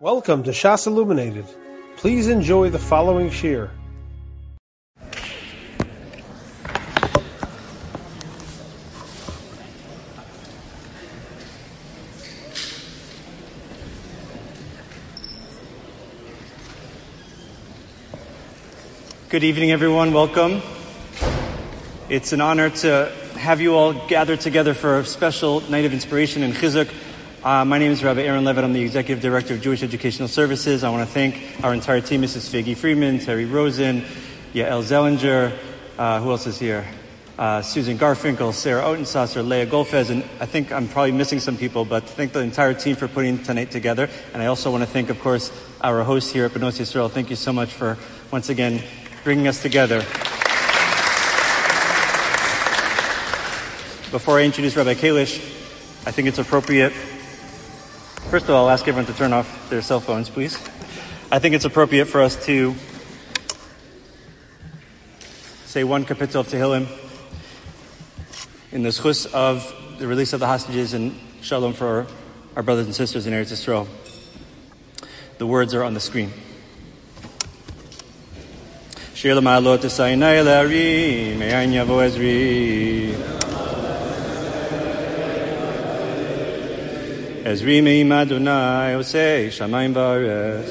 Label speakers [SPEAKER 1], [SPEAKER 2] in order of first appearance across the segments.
[SPEAKER 1] Welcome to Shas Illuminated. Please enjoy the following shir.
[SPEAKER 2] Good evening, everyone. Welcome. It's an honor to have you all gathered together for a special night of inspiration and chizuk. Uh, my name is Rabbi Aaron Levitt. I'm the Executive Director of Jewish Educational Services. I want to thank our entire team, Mrs. Figgy Friedman, Terry Rosen, Yael Zellinger, uh, who else is here? Uh, Susan Garfinkel, Sarah Otensasser, Leah Golfez, and I think I'm probably missing some people, but thank the entire team for putting tonight together. And I also want to thank, of course, our host here at Benos Yisrael. Thank you so much for, once again, bringing us together. Before I introduce Rabbi Kalish, I think it's appropriate. First of all, I'll ask everyone to turn off their cell phones, please. I think it's appropriate for us to say one kapitel of Tehillim in the schus of the release of the hostages and shalom for our, our brothers and sisters in Eretz Yisrael. The words are on the screen. Shir alot esayinai le'ari, me'ayin yavo ezri. Ezrimi Madunai Osei Shamayim Bares.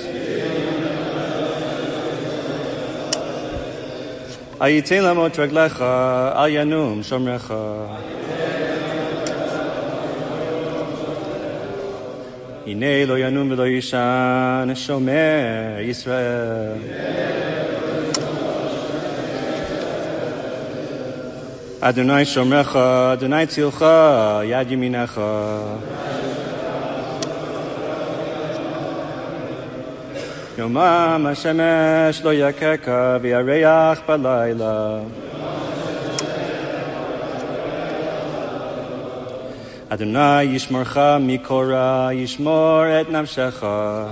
[SPEAKER 2] Ayitin lamot reglecha, al yanum shomrecha. Hine lo yanum v'lo yishan, shomer Yisrael. Adonai Shomrecha, Adonai Tzilcha, Yad Yiminecha. Yomam Hashemesh lo yakeka v'yareach balayla. Adonai yishmorcha mikora yishmor et nafshecha.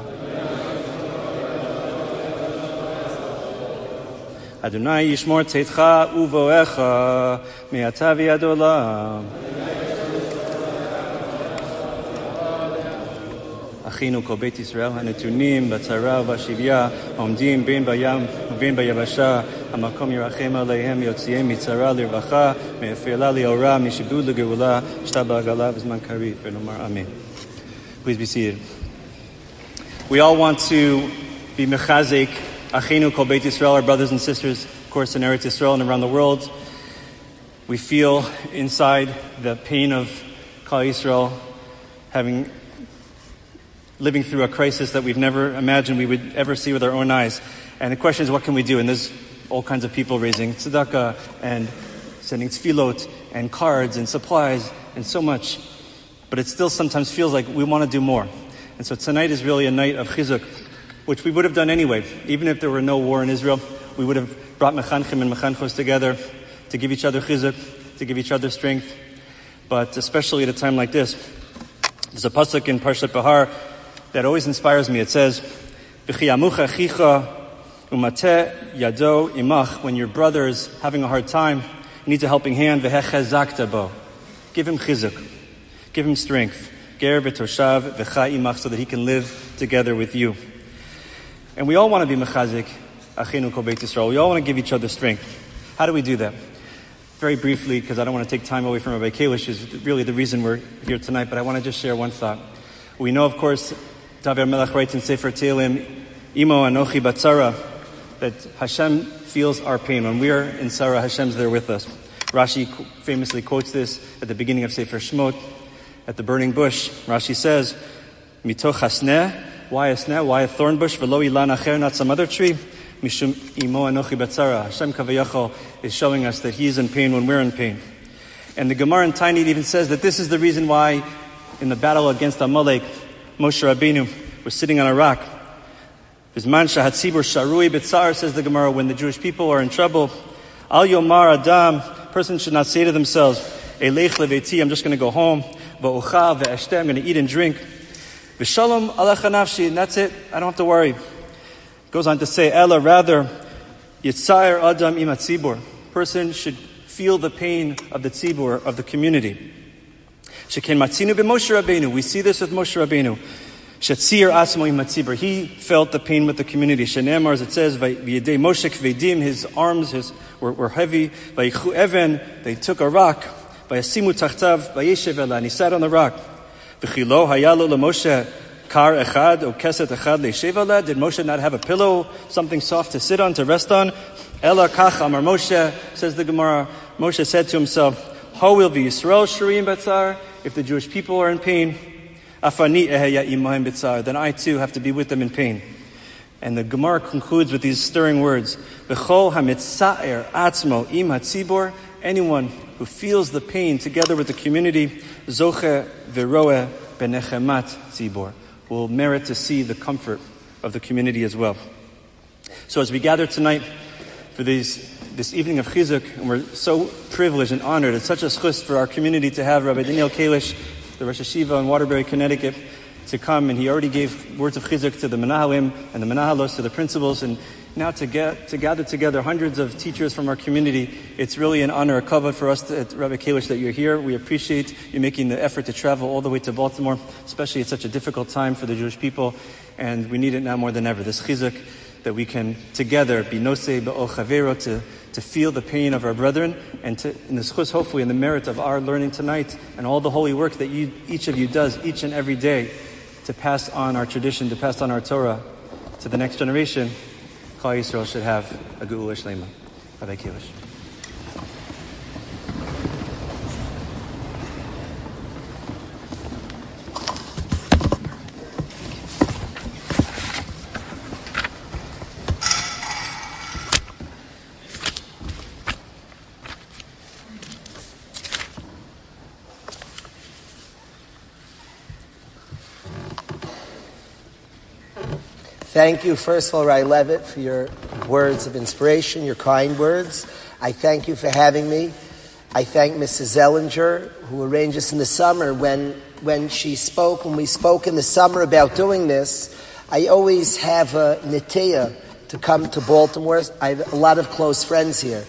[SPEAKER 2] Adonai yishmor tzeitcha uvoecha mi'ata adola. אחינו כל בית ישראל הנתונים בצרה ובשביה עומדים בין בים ובין ביבשה המקום ירחם עליהם יוציאם מצרה לרווחה מאפלה לאורה משעבוד לגאולה שתה בעגלה בזמן קריב ונאמר אמן. Please be seated. We all want to be mechazik Achinu Kol Beit Yisrael, our brothers and sisters, of course, in Eretz Yisrael and around the world. We feel inside the pain of Kal Yisrael having living through a crisis that we've never imagined we would ever see with our own eyes. And the question is, what can we do? And there's all kinds of people raising tzedakah and sending tefillot and cards and supplies and so much. But it still sometimes feels like we want to do more. And so tonight is really a night of chizuk, which we would have done anyway. Even if there were no war in Israel, we would have brought mechanchim and mechanchos together to give each other chizuk, to give each other strength. But especially at a time like this, there's a pasuk in Parshat Bahar that always inspires me. It says. When your brother is having a hard time, he needs a helping hand. Give him chizuk. Give him strength. So that he can live together with you. And we all want to be mechazik, achinu kol Yisrael. We all want to give each other strength. How do we do that? Very briefly, because I don't want to take time away from Rabbi Kalish, is really the reason we're here tonight, but I want to just share one thought. We know, of course, David Melech writes in Sefer Tehillim, Imo Anochi Batzara, that Hashem feels our pain. When we are in Sarah, Hashem's there with us. Rashi famously quotes this at the beginning of Sefer Shmot, at the burning bush. Rashi says, Mitoch hasneh, why a sneh? Why a thorn bush? V'lo ilan acher, not some other tree? Mishum imo anochi batzara. Hashem kavayachol is showing us that He is in pain when we're in pain. And the Gemara in Tainit even says that this is the reason why in the battle against Amalek, Moshe Rabbeinu was sitting on a rock. Bisman shahatzibur sharui bitzar, says the Gemara, when the Jewish people are in trouble, al yomar adam, person should not say to themselves, elech leveti, I'm just going to go home, va'ucha ve'eshteh, I'm going to eat and drink. V'shalom alecha nafshi, and that's it. I don't have to worry. Goes on to say, Ella, rather, yitzayir adam imat tzibur. Person should feel the pain of the tzibur, of the community. Shekin matzinu b'Moshe Rabbeinu. We see this with Moshe Rabbeinu. Shatzir Asmo Matzibur. He felt the pain with the community. Shenemar, as it says, V'yedei Moshe Kvedim, his arms his, were, were heavy. V'yichu Even, they took a rock. V'yasimu Tachtav, V'yeshev and he sat on the rock. V'chilo Hayalo LeMoshe Kar Echad, O Keset Echad Le'shev Did Moshe not have a pillow, something soft to sit on, to rest on? Ela Kach Amar Moshe, says the Gemara, Moshe said to himself, How will be Yisrael Shirim Batzar, if the Jewish people are in pain? Then I too have to be with them in pain. And the Gemara concludes with these stirring words. Anyone who feels the pain together with the community, will merit to see the comfort of the community as well. So as we gather tonight for these, this evening of Chizuk, and we're so privileged and honored, it's such a schus for our community to have Rabbi Daniel Kalish the Rosh Yeshiva in Waterbury, Connecticut, to come, and he already gave words of chizuk to the menahalim and the menahalos, to the principals, and now to get to gather together hundreds of teachers from our community, it's really an honor, a kavod for us, to, Rabbi Kalish, that you're here. We appreciate you making the effort to travel all the way to Baltimore, especially at such a difficult time for the Jewish people, and we need it now more than ever. This chizuk that we can together be nosei be'ol chavero to to feel the pain of our brethren, and to, in the schus, hopefully, in the merit of our learning tonight, and all the holy work that you, each of you does each and every day to pass on our tradition, to pass on our Torah to the next generation, Klal Yisrael should have a Geula Shlema. Rabbi Kalish.
[SPEAKER 3] Thank you, first of all, Rav Levitt, for your words of inspiration, your kind words. I thank you for having me. I thank Mrs. Zellinger, who arranged this in the summer. When, when she spoke, when we spoke in the summer about doing this, I always have a nitiya to come to Baltimore. I have a lot of close friends here.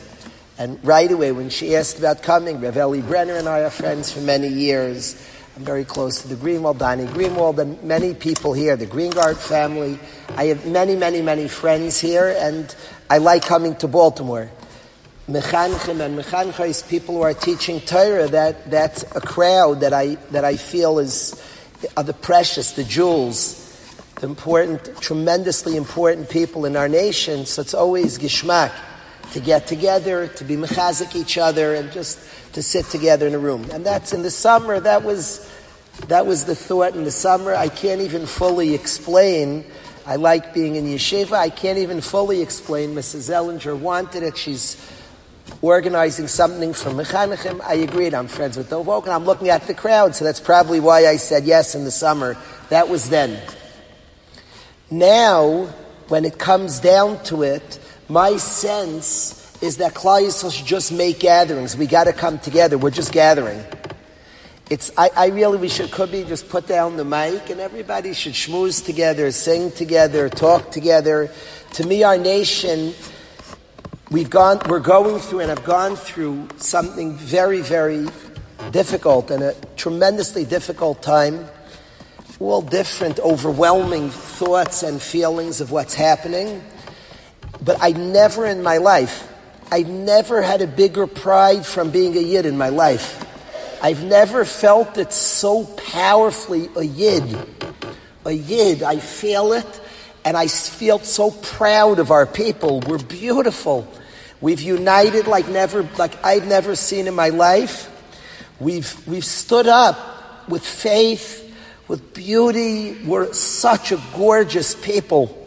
[SPEAKER 3] And right away, when she asked about coming, Rev Brenner and I are friends for many years. I'm very close to the Greenwald, Donnie Greenwald, and many people here, the Greengard family. I have many, many, many friends here, and I like coming to Baltimore. Mechanchim and Mechanchos, people who are teaching Torah, that, that's a crowd that I, that I feel is, are the precious, the jewels, the important, tremendously important people in our nation. So it's always gishmak to get together, to be mechazik each other, and just to sit together in a room. And that's in the summer, that was, that was the thought in the summer. I can't even fully explain. I like being in yeshiva. I can't even fully explain. Mrs. Zellinger wanted it. She's organizing something for Mechanechim. I agreed. I'm friends with Dov and I'm looking at the crowd, so that's probably why I said yes in the summer. That was then. Now, when it comes down to it, my sense is that Klal Yisrael should just make gatherings. We got to come together. We're just gathering. It's, I, I, really, we should, could be just put down the mic and everybody should schmooze together, sing together, talk together. To me, our nation, we've gone, we're going through and have gone through something very, very difficult and a tremendously difficult time. All different, overwhelming thoughts and feelings of what's happening. But I never in my life I've never had a bigger pride from being a Yid in my life. I've never felt it so powerfully a Yid. A Yid, I feel it, and I feel so proud of our people. We're beautiful. We've united like never, like I've never seen in my life. We've, we've stood up with faith, with beauty. We're such a gorgeous people.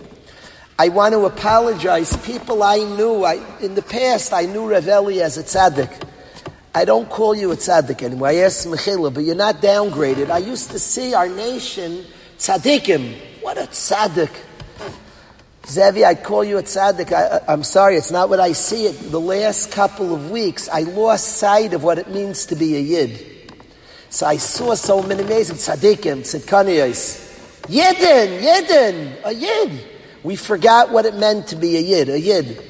[SPEAKER 3] I want to apologize. People I knew, I, in the past, I knew Ravelli as a tzaddik. I don't call you a tzaddik anymore. I asked Mechila, but you're not downgraded. I used to see our nation tzaddikim. What a tzaddik. Zevi, I call you a tzaddik. I, I'm sorry, it's not what I see. It. The last couple of weeks, I lost sight of what it means to be a yid. So I saw so many amazing tzaddikim, tzidkaniyos. Yidin, yidin, a yid. We forgot what it meant to be a yid, a yid.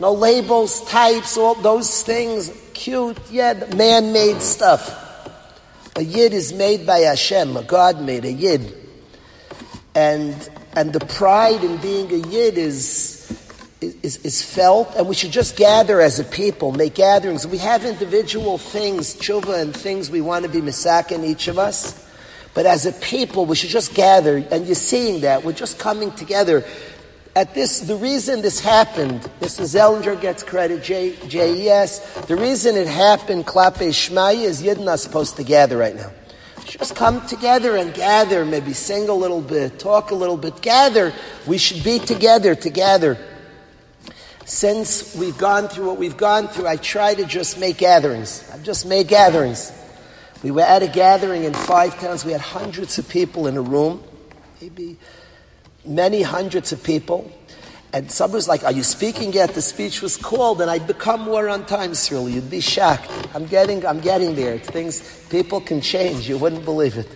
[SPEAKER 3] No labels, types, all those things, cute, yeah, man-made stuff. A yid is made by Hashem, a God made a yid. and and the pride in being a yid is. Is, is felt, and we should just gather as a people, make gatherings. We have individual things, tshuva, and things we want to be misakin, each of us. But as a people, we should just gather, and you're seeing that. We're just coming together. At this, the reason this happened, Mrs. Zellinger gets credit, J, JES, the reason it happened, Klape Shmaya, is not supposed to gather right now. Just come together and gather, maybe sing a little bit, talk a little bit, gather. We should be together, together. Since we've gone through what we've gone through, I try to just make gatherings. I've just made gatherings. We were at a gathering in five towns. We had hundreds of people in a room, maybe many hundreds of people. And someone was like, Are you speaking yet? The speech was called, and I'd become more on time, Cyril. You'd be shocked. I'm getting, I'm getting there. It's things, people can change. You wouldn't believe it.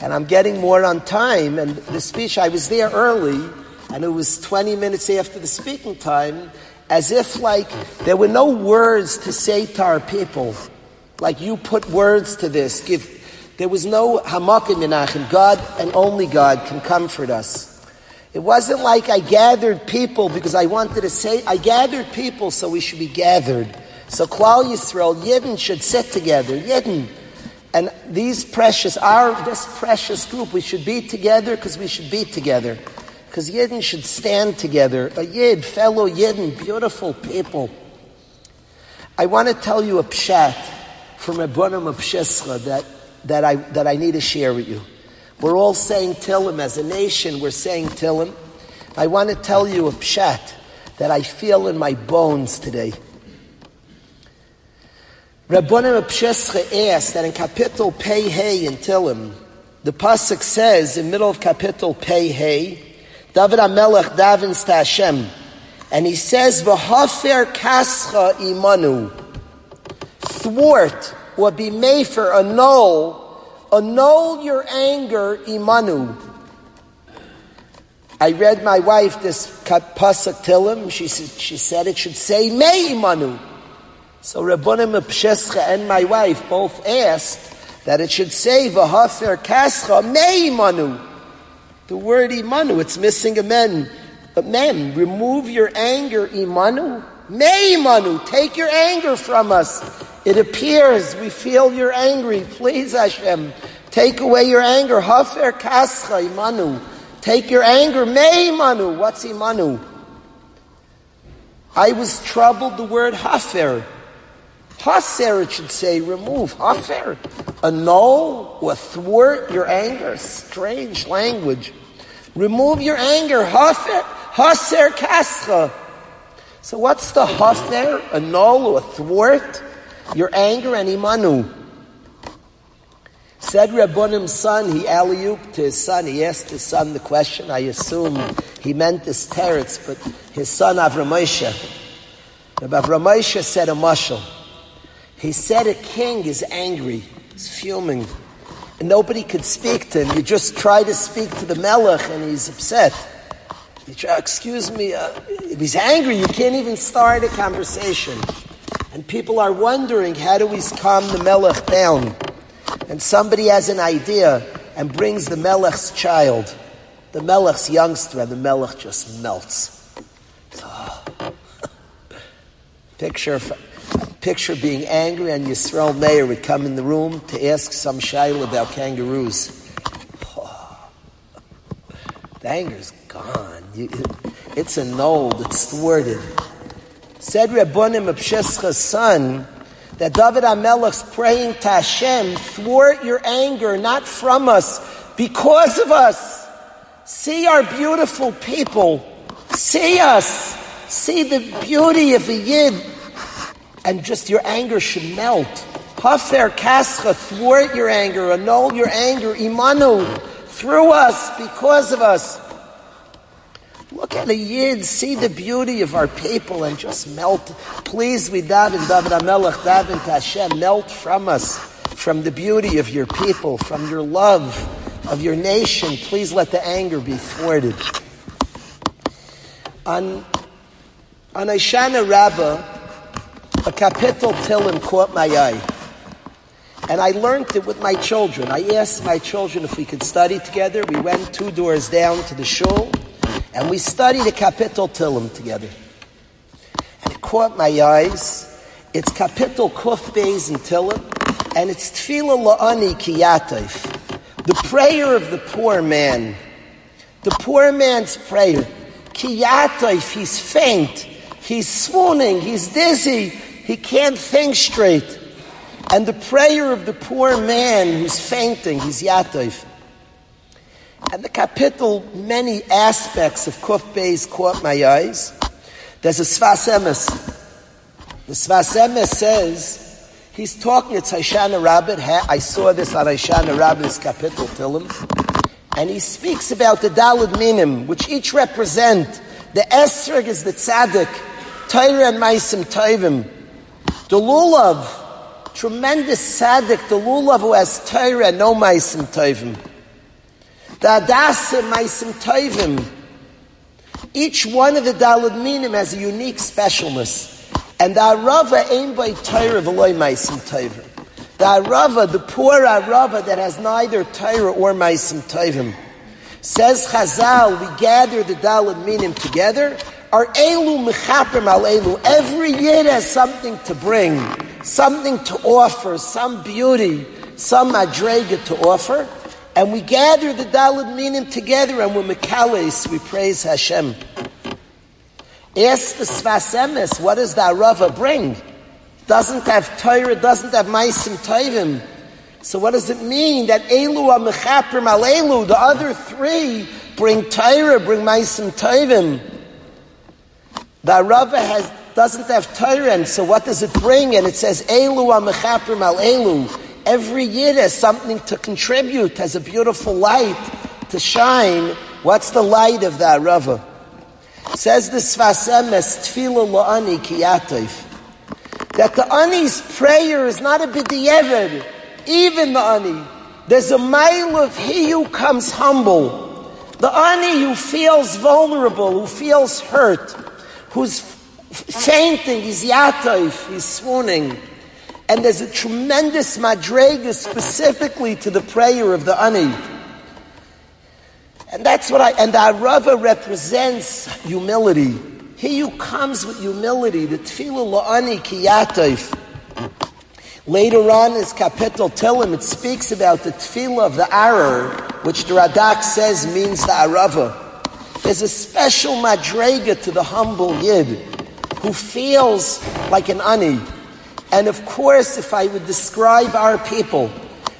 [SPEAKER 3] And I'm getting more on time. And the speech, I was there early, and it was 20 minutes after the speaking time, as if like there were no words to say to our people. Like you put words to this. Give. There was no hamakim menachem. God and only God can comfort us. It wasn't like I gathered people because I wanted to say. I gathered people so we should be gathered. So Klal Yisrael, Yidden should sit together. Yidden. And these precious, our, this precious group, we should be together because we should be together. Because Yidden should stand together. A Yid, fellow Yidden, beautiful people. I want to tell you a pshat from Reb Bunim of Shescha that, that, I, that I need to share with you. We're all saying Tillim as a nation, we're saying Tillim. I want to tell you a pshat that I feel in my bones today. Reb Bunim of Shescha asked that in kapitel Pei Hey in Tillim, the Pasuk says in middle of Kapitel Pei Hey, David HaMelech davens to Hashem. And he says, V'hafer kascha imanu. Thwart or be made for annul, annul your anger imanu. I read my wife this pasuk tilim. She said, she said it should say me imanu. So Rabbanim Pshischa and my wife both asked that it should say v'hafer kascha me imanu. The word imanu, it's missing a men. But men, remove your anger, imanu. Me imanu, take your anger from us. It appears we feel you're angry. Please, Hashem, take away your anger. Hafer kascha imanu. Take your anger. Me imanu. What's imanu? I was troubled. The word hafer. Haser, it should say, remove. Hafer. Annul or thwart your anger. Strange language. Remove your anger. Hafer. Haser kascha. So what's the hafer? Annul or thwart? Your anger and imanu. Said Reb Bunim's son, he alley to his son, he asked his son the question, I assume he meant this teretz, but his son Avram Moshe. Rabbi said a mushal. He said a king is angry, he's fuming, and nobody could speak to him. You just try to speak to the melech and he's upset. You try, excuse me, uh, he's angry, you can't even start a conversation. And people are wondering, how do we calm the melech down? And somebody has an idea and brings the melech's child, the melech's youngster, and the melech just melts. Oh. picture, picture being angry, and Yisrael Meir would come in the room to ask some shaila about kangaroos. The anger's gone. It's annulled. It's thwarted. Said Reb Bunim of Shescha's son that David HaMelech's praying to Hashem, thwart your anger, not from us, because of us. See our beautiful people. See us. See the beauty of a Yid. And just your anger should melt. Hafer kascha, thwart your anger, annul your anger, imanu, through us, because of us. Look at a yid, see the beauty of our people and just melt. Please, we daven, David HaMelech, daven to Hashem, melt from us, from the beauty of your people, from your love of your nation. Please let the anger be thwarted. On, on Hoshana Rabbah, a kapitel Tillim caught my eye. And I learned it with my children. I asked my children if we could study together. We went two doors down to the shul, and we studied a kapitel Tillim together. And it caught my eyes. It's kapitel Kuf Beis and Tillim, and it's Tefillah La'ani Kiyatayf. The prayer of the poor man. The poor man's prayer. Kiyatayf, he's faint. He's swooning. He's dizzy. He can't think straight. And the prayer of the poor man who's fainting, he's yatayf. And the kapitel, many aspects of Kuf Beis caught my eyes. There's a Sfas Emes. The Sfas Emes says, he's talking, it's Hoshana Rabbah. I saw this on Hoshana Rabbah's kapitel Tillim. And he speaks about the Dalad Minim, which each represent. The Esrog is the Tzaddik, Torah and Maisim Tovim. The Lulav, tremendous Tzaddik, the Lulav who has Torah, no Maisim Tovim. The Adasa, Maisim Tovim. Each one of the Dalad Minim has a unique specialness. And the Arava ain't by Torah v'loy Maisim Tovim. The Arava, the poor Arava that has neither Torah or Maisim Tovim. Says Chazal, we gather the Dalad Minim together, are Elu Mechaprim al Elu. Every year has something to bring, something to offer, some beauty, some Madrega to offer. And we gather the Dalad Minim together and we're Mekalis, we praise Hashem. Ask the Sfas Emes, what does the Arava bring? Doesn't have Torah, doesn't have Maisim Tovim. So what does it mean that Elu Amechaprim al Elu, the other three bring Torah, bring Maisim Tovim. The Arava has, doesn't have Torah, so what does it bring? And it says Elu Amechaprim al Elu. Every year has something to contribute, has a beautiful light to shine. What's the light of that Rava? Says the Sfas Emes, Tfilah La'ani Kiyatayf. That the Ani's prayer is not a b'di'evid, even the Ani. There's a mile of he who comes humble. The Ani who feels vulnerable, who feels hurt, who's fainting, he's yatayf, he's swooning. And there's a tremendous madrega specifically to the prayer of the Ani. And that's what I, and the Arava represents humility. He who comes with humility, the tefillah la'ani kiyatayf. Later on, in kapitel Tillim, it speaks about the tefillah of the Arar, which the Radak says means the Arava. There's a special madrega to the humble Yid who feels like an ani. And of course, if I would describe our people,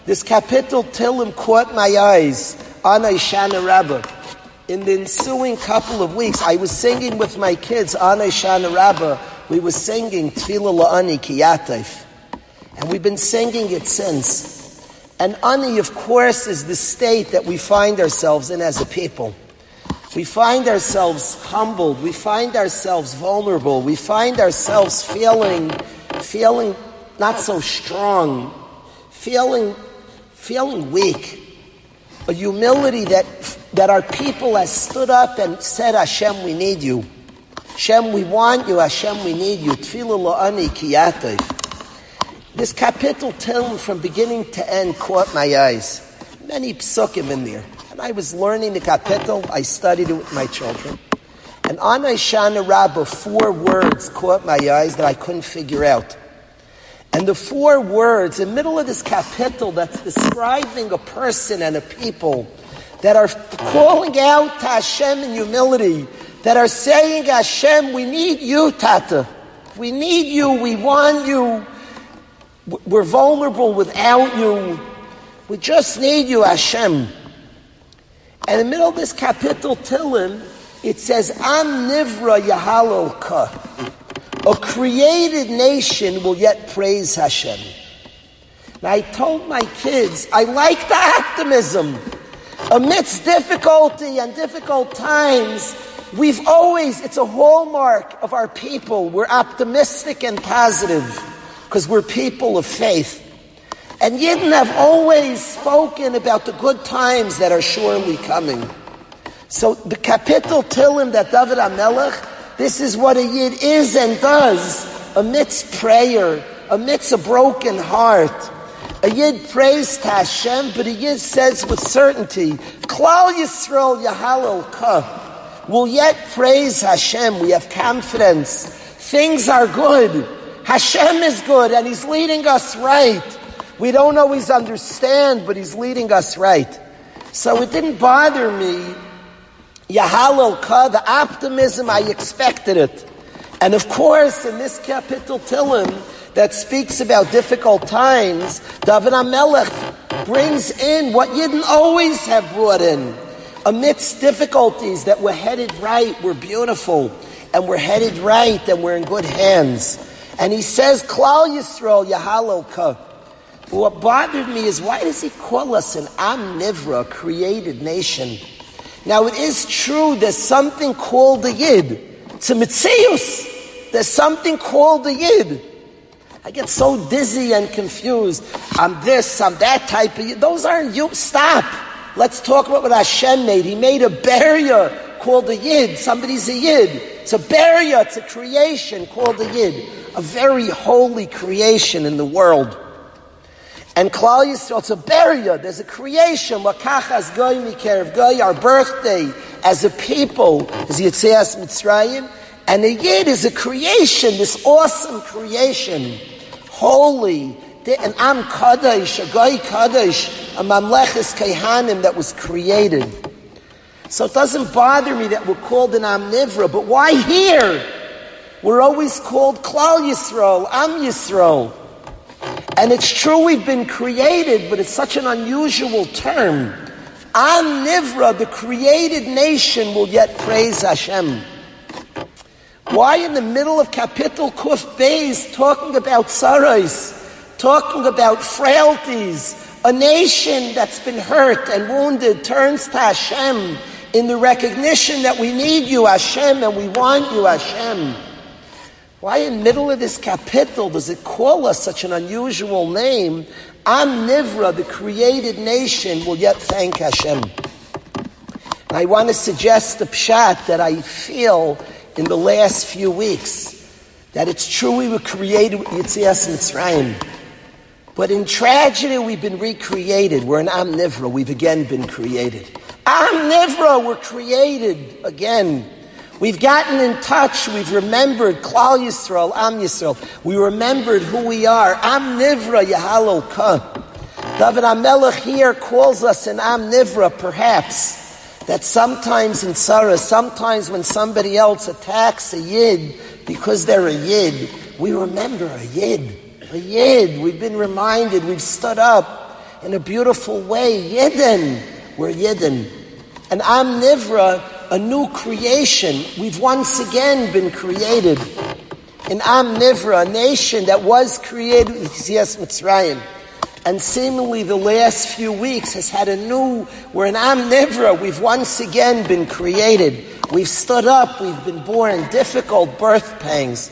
[SPEAKER 3] this kapitel Tillim caught my eyes on Shana Rabbah. In the ensuing couple of weeks, I was singing with my kids on Shana Rabbah. We were singing Tfilah La'ani Kiyatayf. And we've been singing it since. And Ani, of course, is the state that we find ourselves in as a people. We find ourselves humbled. We find ourselves vulnerable. We find ourselves feeling, feeling not so strong, feeling, feeling weak. A humility that, that our people has stood up and said, Hashem, we need you. Hashem, we want you. Hashem, we need you. This kapitel Tilm from beginning to end caught my eyes. Many psukim in there. And I was learning the kapitel. I studied it with my children. And on Shana Rabbah, four words caught my eyes that I couldn't figure out. And the four words in the middle of this kapitel that's describing a person and a people that are calling out to Hashem in humility, that are saying, Hashem, we need you, Tata. We need you. We want you. We're vulnerable without you. We just need you, Hashem. And in the middle of this kapitel, Tillim, it says, Am Nivra Yahalol Ka. A created nation will yet praise Hashem. I told my kids, I like the optimism. Amidst difficulty and difficult times, we've always, it's a hallmark of our people. We're optimistic and positive because we're people of faith. And Yidden have always spoken about the good times that are surely coming. So the kapitel Tillim that David HaMelech, this is what a Yid is and does amidst prayer, amidst a broken heart. A Yid prays to Hashem, but a Yid says with certainty, Klal Yisrael Yahalel Ka, will yet praise Hashem. We have confidence. Things are good. Hashem is good and He's leading us right. We don't always understand, but He's leading us right. So it didn't bother me. Yahalel Ka, the optimism, I expected it. And of course, in this kapitel Tillim, that speaks about difficult times, David HaMelech brings in what didn't always have brought in. Amidst difficulties that we're headed right, we're beautiful, and we're headed right, and we're in good hands. And he says, Klal Yisrael Yahalel Ka. What bothered me is why does he call us an Am Nivra, created nation? Now it is true there's something called the Yid. It's a Mitzius. There's something called the Yid. I get so dizzy and confused. I'm this, I'm that type of Yid. Those aren't you. Stop. Let's talk about what Hashem made. He made a beriah called the Yid. Somebody's a Yid. It's a beriah. It's a creation called the Yid. A very holy creation in the world. And Klal Yisrael, it's a beriah. There's a creation. Lakachas goy mikerev goy, our birthday as a people is Yitzias Mitzrayim. And a Yid is a creation, this awesome creation. Holy. And Am Kadosh, a Goy Kadosh, a Mamleches Kehanim that was created. So it doesn't bother me that we're called an Am Nivra, but why here? We're always called Klal Yisrael, Am Yisrael. And it's true we've been created, but it's such an unusual term. Am Nivra, the created nation, will yet praise Hashem. Why in the middle of Kapitel Kuf Beis talking about sarais, talking about frailties, a nation that's been hurt and wounded turns to Hashem in the recognition that we need you, Hashem, and we want you, Hashem. Why in the middle of this kapitel does it call us such an unusual name? Am Nivra, the created nation, will yet thank Hashem. I want to suggest the pshat that I feel in the last few weeks that it's true we were created with Yitzias Mitzrayim. But in tragedy, we've been recreated. We're an Am Nivra. We've again been created. Am Nivra, we're created again. We've gotten in touch. We've remembered Klal Yisrael, Am Yisrael. We remembered who we are. Am Nivra Yahalo Ka. David HaMelech here calls us an Am Nivra, perhaps that sometimes in Sarah, sometimes when somebody else attacks a Yid because they're a Yid, we remember a Yid. A Yid. We've been reminded, we've stood up in a beautiful way. Yidden. We're Yidden. And Am Nivra, a new creation. We've once again been created. In Am Nivra, a nation that was created with Yitzias Mitzrayim and seemingly the last few weeks has had a new, we're an Am Nivra, we've once again been created. We've stood up, we've been born, difficult birth pangs,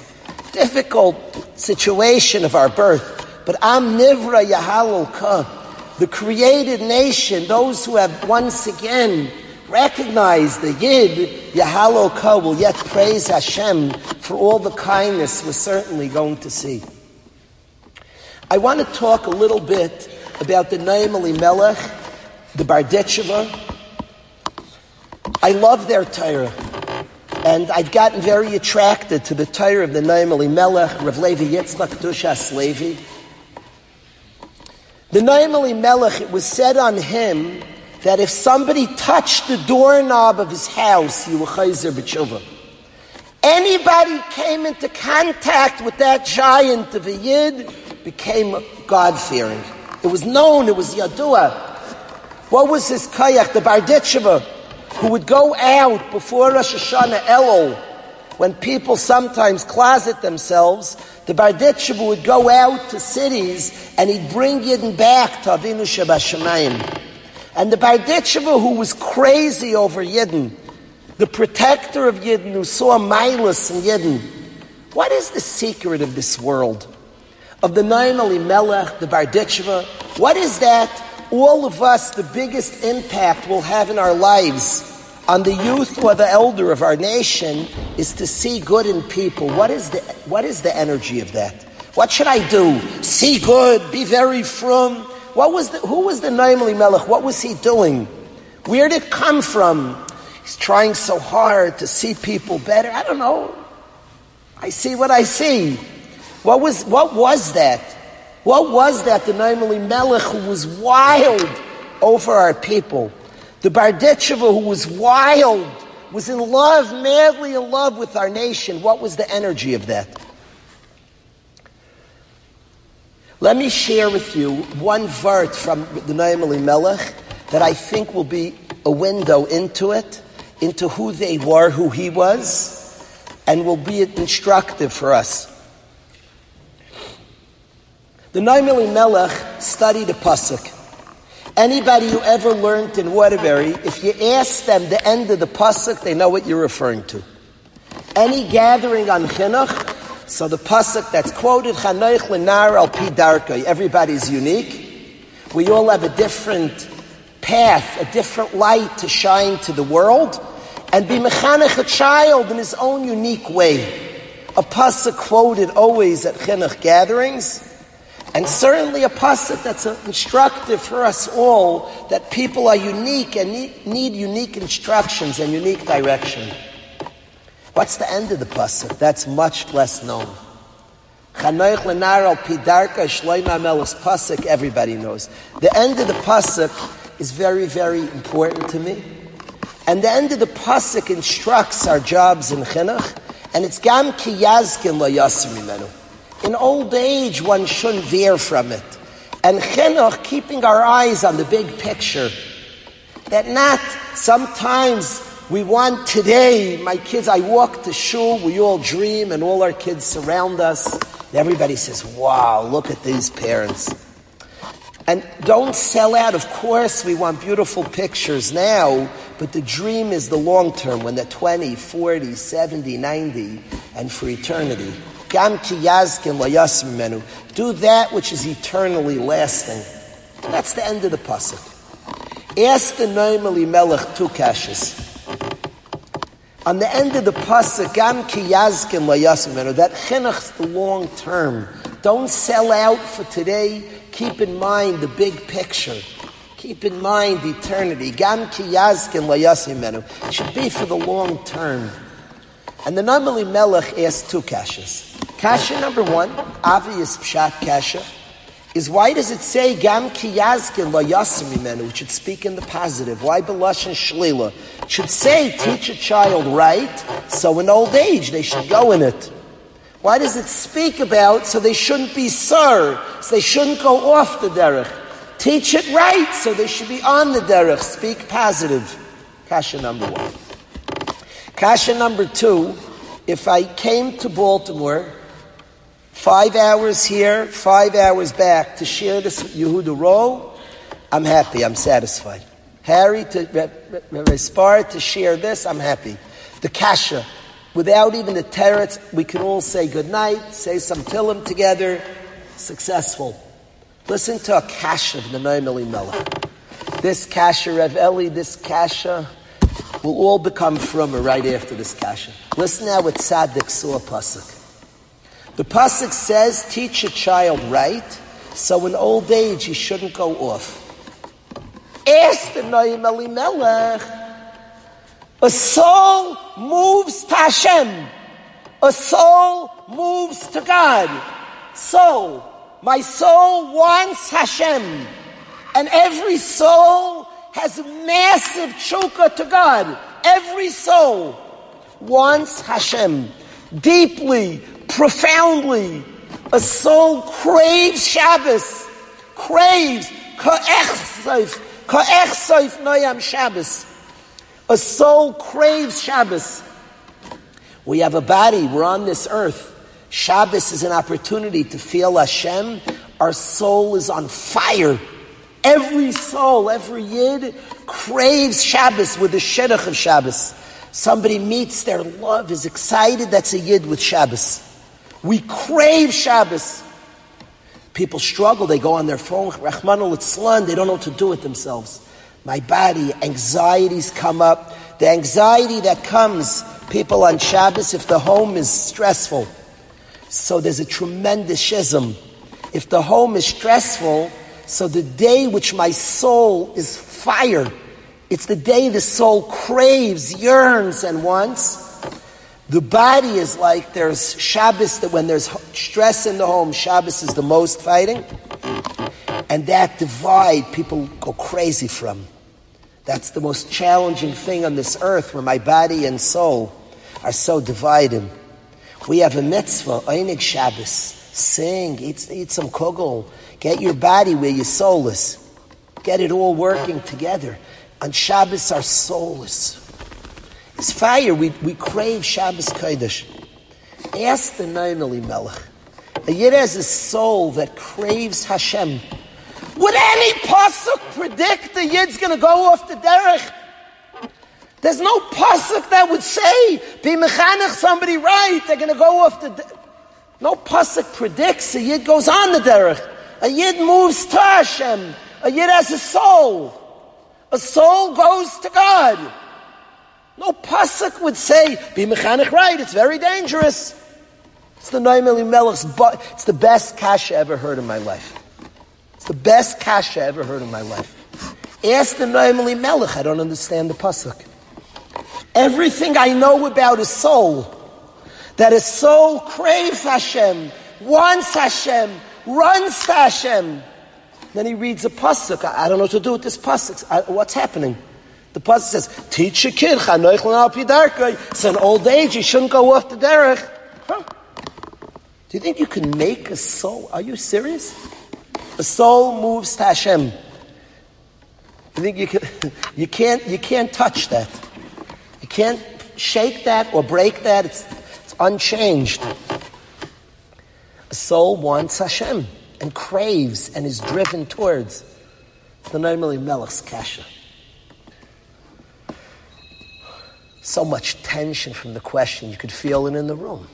[SPEAKER 3] difficult situation of our birth. But Am Nivra Yahalul Ka, the created nation, those who have once again recognized the Yid, Yahalul Ka, will yet praise Hashem for all the kindness we're certainly going to see. I want to talk a little bit about the Noam Elimelech, the Berditchever. I love their Torah. And I've gotten very attracted to the Torah of the Noam Elimelech, Rav Levi Yitzchak Dushas Levi. The Noam Elimelech, it was said on him that if somebody touched the doorknob of his house, he would chayzer b'tshuva. Anybody came into contact with that giant of a yid became God-fearing. It was known, it was Yadua. What was his kayak, the Berditchever, who would go out before Rosh Hashanah Elul, when people sometimes closet themselves, the Berditchever would go out to cities and he'd bring Yidden back to Avinu Shabashamayim. And the Berditchever who was crazy over Yidden, the protector of Yidden who saw Milas in Yidden, what is the secret of this world? of the Noam Elimelech, the Berditchever. What is that? All of us, the biggest impact we'll have in our lives on the youth or the elder of our nation is to see good in people. What is the, what is the energy of that? What should I do? See good, be very frum. What was the, who was the Noam Elimelech? What was he doing? Where did it come from? He's trying so hard to see people better. I don't know. I see what I see. What was, what was that? What was that, the Noam Elimelech who was wild over our people? The Berditchever who was wild, was in love, madly in love with our nation. What was the energy of that? Let me share with you one vert from the Noam Elimelech that I think will be a window into it, into who they were, who he was, and will be instructive for us. The Noam Elimelech studied a pasuk. Anybody who ever learned in Waterbury, if you ask them the end of the pasuk, they know what you're referring to. Any gathering on chinuch, so the pasuk that's quoted, Chanoich lenar al pi everybody's unique. We all have a different path, a different light to shine to the world, and be mechanech a child in his own unique way. A pasuk quoted always at chinuch gatherings, and certainly a pasuk that's instructive for us all that people are unique and need unique instructions and unique direction. What's the end of the pasuk? That's much less known. Pidarka pasuk. Everybody knows. The end of the pasuk is very, very important to me. And the end of the pasuk instructs our jobs in chinuch, and it's gam ki yazkin lo In old age, one shouldn't veer from it. And chinuch, keeping our eyes on the big picture, that not sometimes we want today, my kids, I walk to shul, we all dream and all our kids surround us. And everybody says, wow, look at these parents. And don't sell out. Of course, we want beautiful pictures now, but the dream is the long term when they're 20, 40, 70, 90, and for eternity. Do that which is eternally lasting. That's the end of the pasuk. Ask the Noam Elimelech two kashas. On the end of the pasuk, gam ki yazkin la that chinuch's the long term. Don't sell out for today. Keep in mind the big picture. Keep in mind eternity. Gam ki yazkin la It should be for the long term. And the Noam Elimelech asked two kashas. Kasha number one, obvious pshat kasha is why does it say gam ki yazkin la yasim which should speak in the positive? Why belashon shlila? should say teach a child right, so in old age they should go in it. Why does it speak about so they shouldn't be sir, so they shouldn't go off the derech? Teach it right, so they should be on the derech. Speak positive. Kasha number one. Kasha number two, if I came to Baltimore Five hours here, five hours back to share this Yehuda Roll. I'm happy. I'm satisfied. Harry to respond to share this. I'm happy. The kasha, without even the teretz, we can all say good night, say some tilim together. Successful. Listen to a kasha of the Noam Elimelech. This kasha, Rev Eli, this kasha will all become from right after this kasha. Listen now with Tzaddik Suah Pasuk. The pasuk says, "Teach a child right, so in old age he shouldn't go off." Ask the Noam Elimelech. A soul moves to Hashem. A soul moves to God. Soul, my soul wants Hashem, and every soul has a massive choker to God. Every soul wants Hashem deeply, profoundly. A soul craves Shabbos, craves ka'echsaif, ka'echsaif noyam Shabbos. A soul craves Shabbos. We have a body, we're on this earth. Shabbos is an opportunity to feel Hashem. Our soul is on fire. Every soul, every yid craves Shabbos with the shidduch of Shabbos. Somebody meets their love, is excited, that's a yid with Shabbos. We crave Shabbos. People struggle, they go on their phone, Rahman al they don't know what to do with themselves. My body, anxieties come up. The anxiety that comes, people on Shabbos, if the home is stressful, So there's a tremendous schism. If the home is stressful, so the day which my soul is fire, it's the day the soul craves, yearns, and wants. The body is like there's Shabbos, that when there's stress in the home, Shabbos is the most fighting. And that divide people go crazy from. That's the most challenging thing on this earth where my body and soul are so divided. We have a mitzvah, Einig Shabbos. Sing, eat, eat some kugel. Get your body where your soul is. Get it all working together. On Shabbos, our soul is. It's fire. We, we crave Shabbos Kodesh. Ask the Noam Elimelech. A Yid has a soul that craves Hashem. Would any pasuk predict the Yid's going to go off the derech? There's no pasuk that would say, be mechanech somebody right, they're going to go off the derech. No pasuk predicts a Yid goes on the derech. A Yid moves to Hashem. A Yid has a soul. A soul goes to God. No pasuk would say, be mechanech right, it's very dangerous. It's the Noam Elimelech's, but it's the best kasha ever heard in my life. It's the best kasha ever heard in my life. Ask the Noam Elimelech, I don't understand the pasuk. Everything I know about a soul, that a soul craves Hashem, wants Hashem, runs to Hashem. Then he reads a pasuk. I, I don't know what to do with this pasuk. I, what's happening? The pasuk says, "Teach your kid It's an old age; you shouldn't go off the derech." Do you think you can make a soul? Are you serious? A soul moves to Hashem. You think you can? You can't. You can't touch that. You can't shake that or break that. It's, it's unchanged. A soul wants Hashem and craves and is driven towards the Noam Elimelech's kasha. So much tension from the question, you could feel it in the room.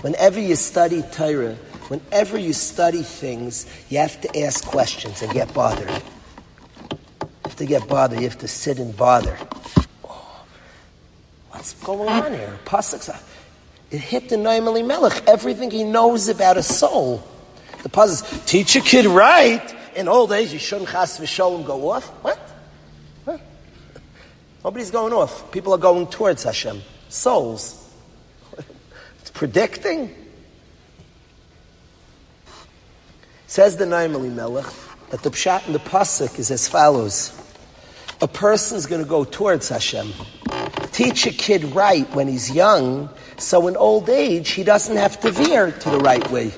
[SPEAKER 3] Whenever you study Torah, whenever you study things, you have to ask questions and get bothered. You have to get bothered, you have to sit and bother. Oh, what's going on here? Pasuk's, it hit the Noam Melech, everything he knows about a soul. The pasuk teach a kid right. In old age, you shouldn't chas v'sholem go off. What? Nobody's going off. People are going towards Hashem. Souls. it's predicting. Says the Noam Elimelech that the pshat in the pasuk is as follows: A person's going to go towards Hashem. Teach a kid right when he's young, so in old age he doesn't have to veer to the right way.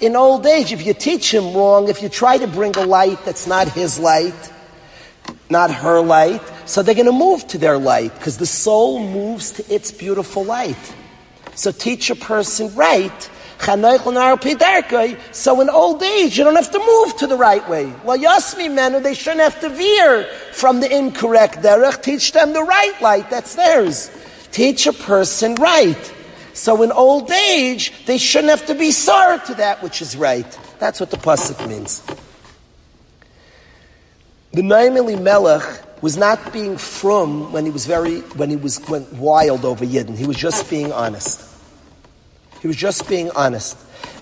[SPEAKER 3] In old age, if you teach him wrong, if you try to bring a light that's not his light, not her light. So they're going to move to their light because the soul moves to its beautiful light. So teach a person right. So in old age, you don't have to move to the right way. Well, Yasmi men, they shouldn't have to veer from the incorrect derech. Teach them the right light. That's theirs. Teach a person right. So in old age, they shouldn't have to be sorry to that which is right. That's what the pasuk means. The Noam Elimelech was not being from when he was very when he was went wild over Yidden. He was just being honest. He was just being honest.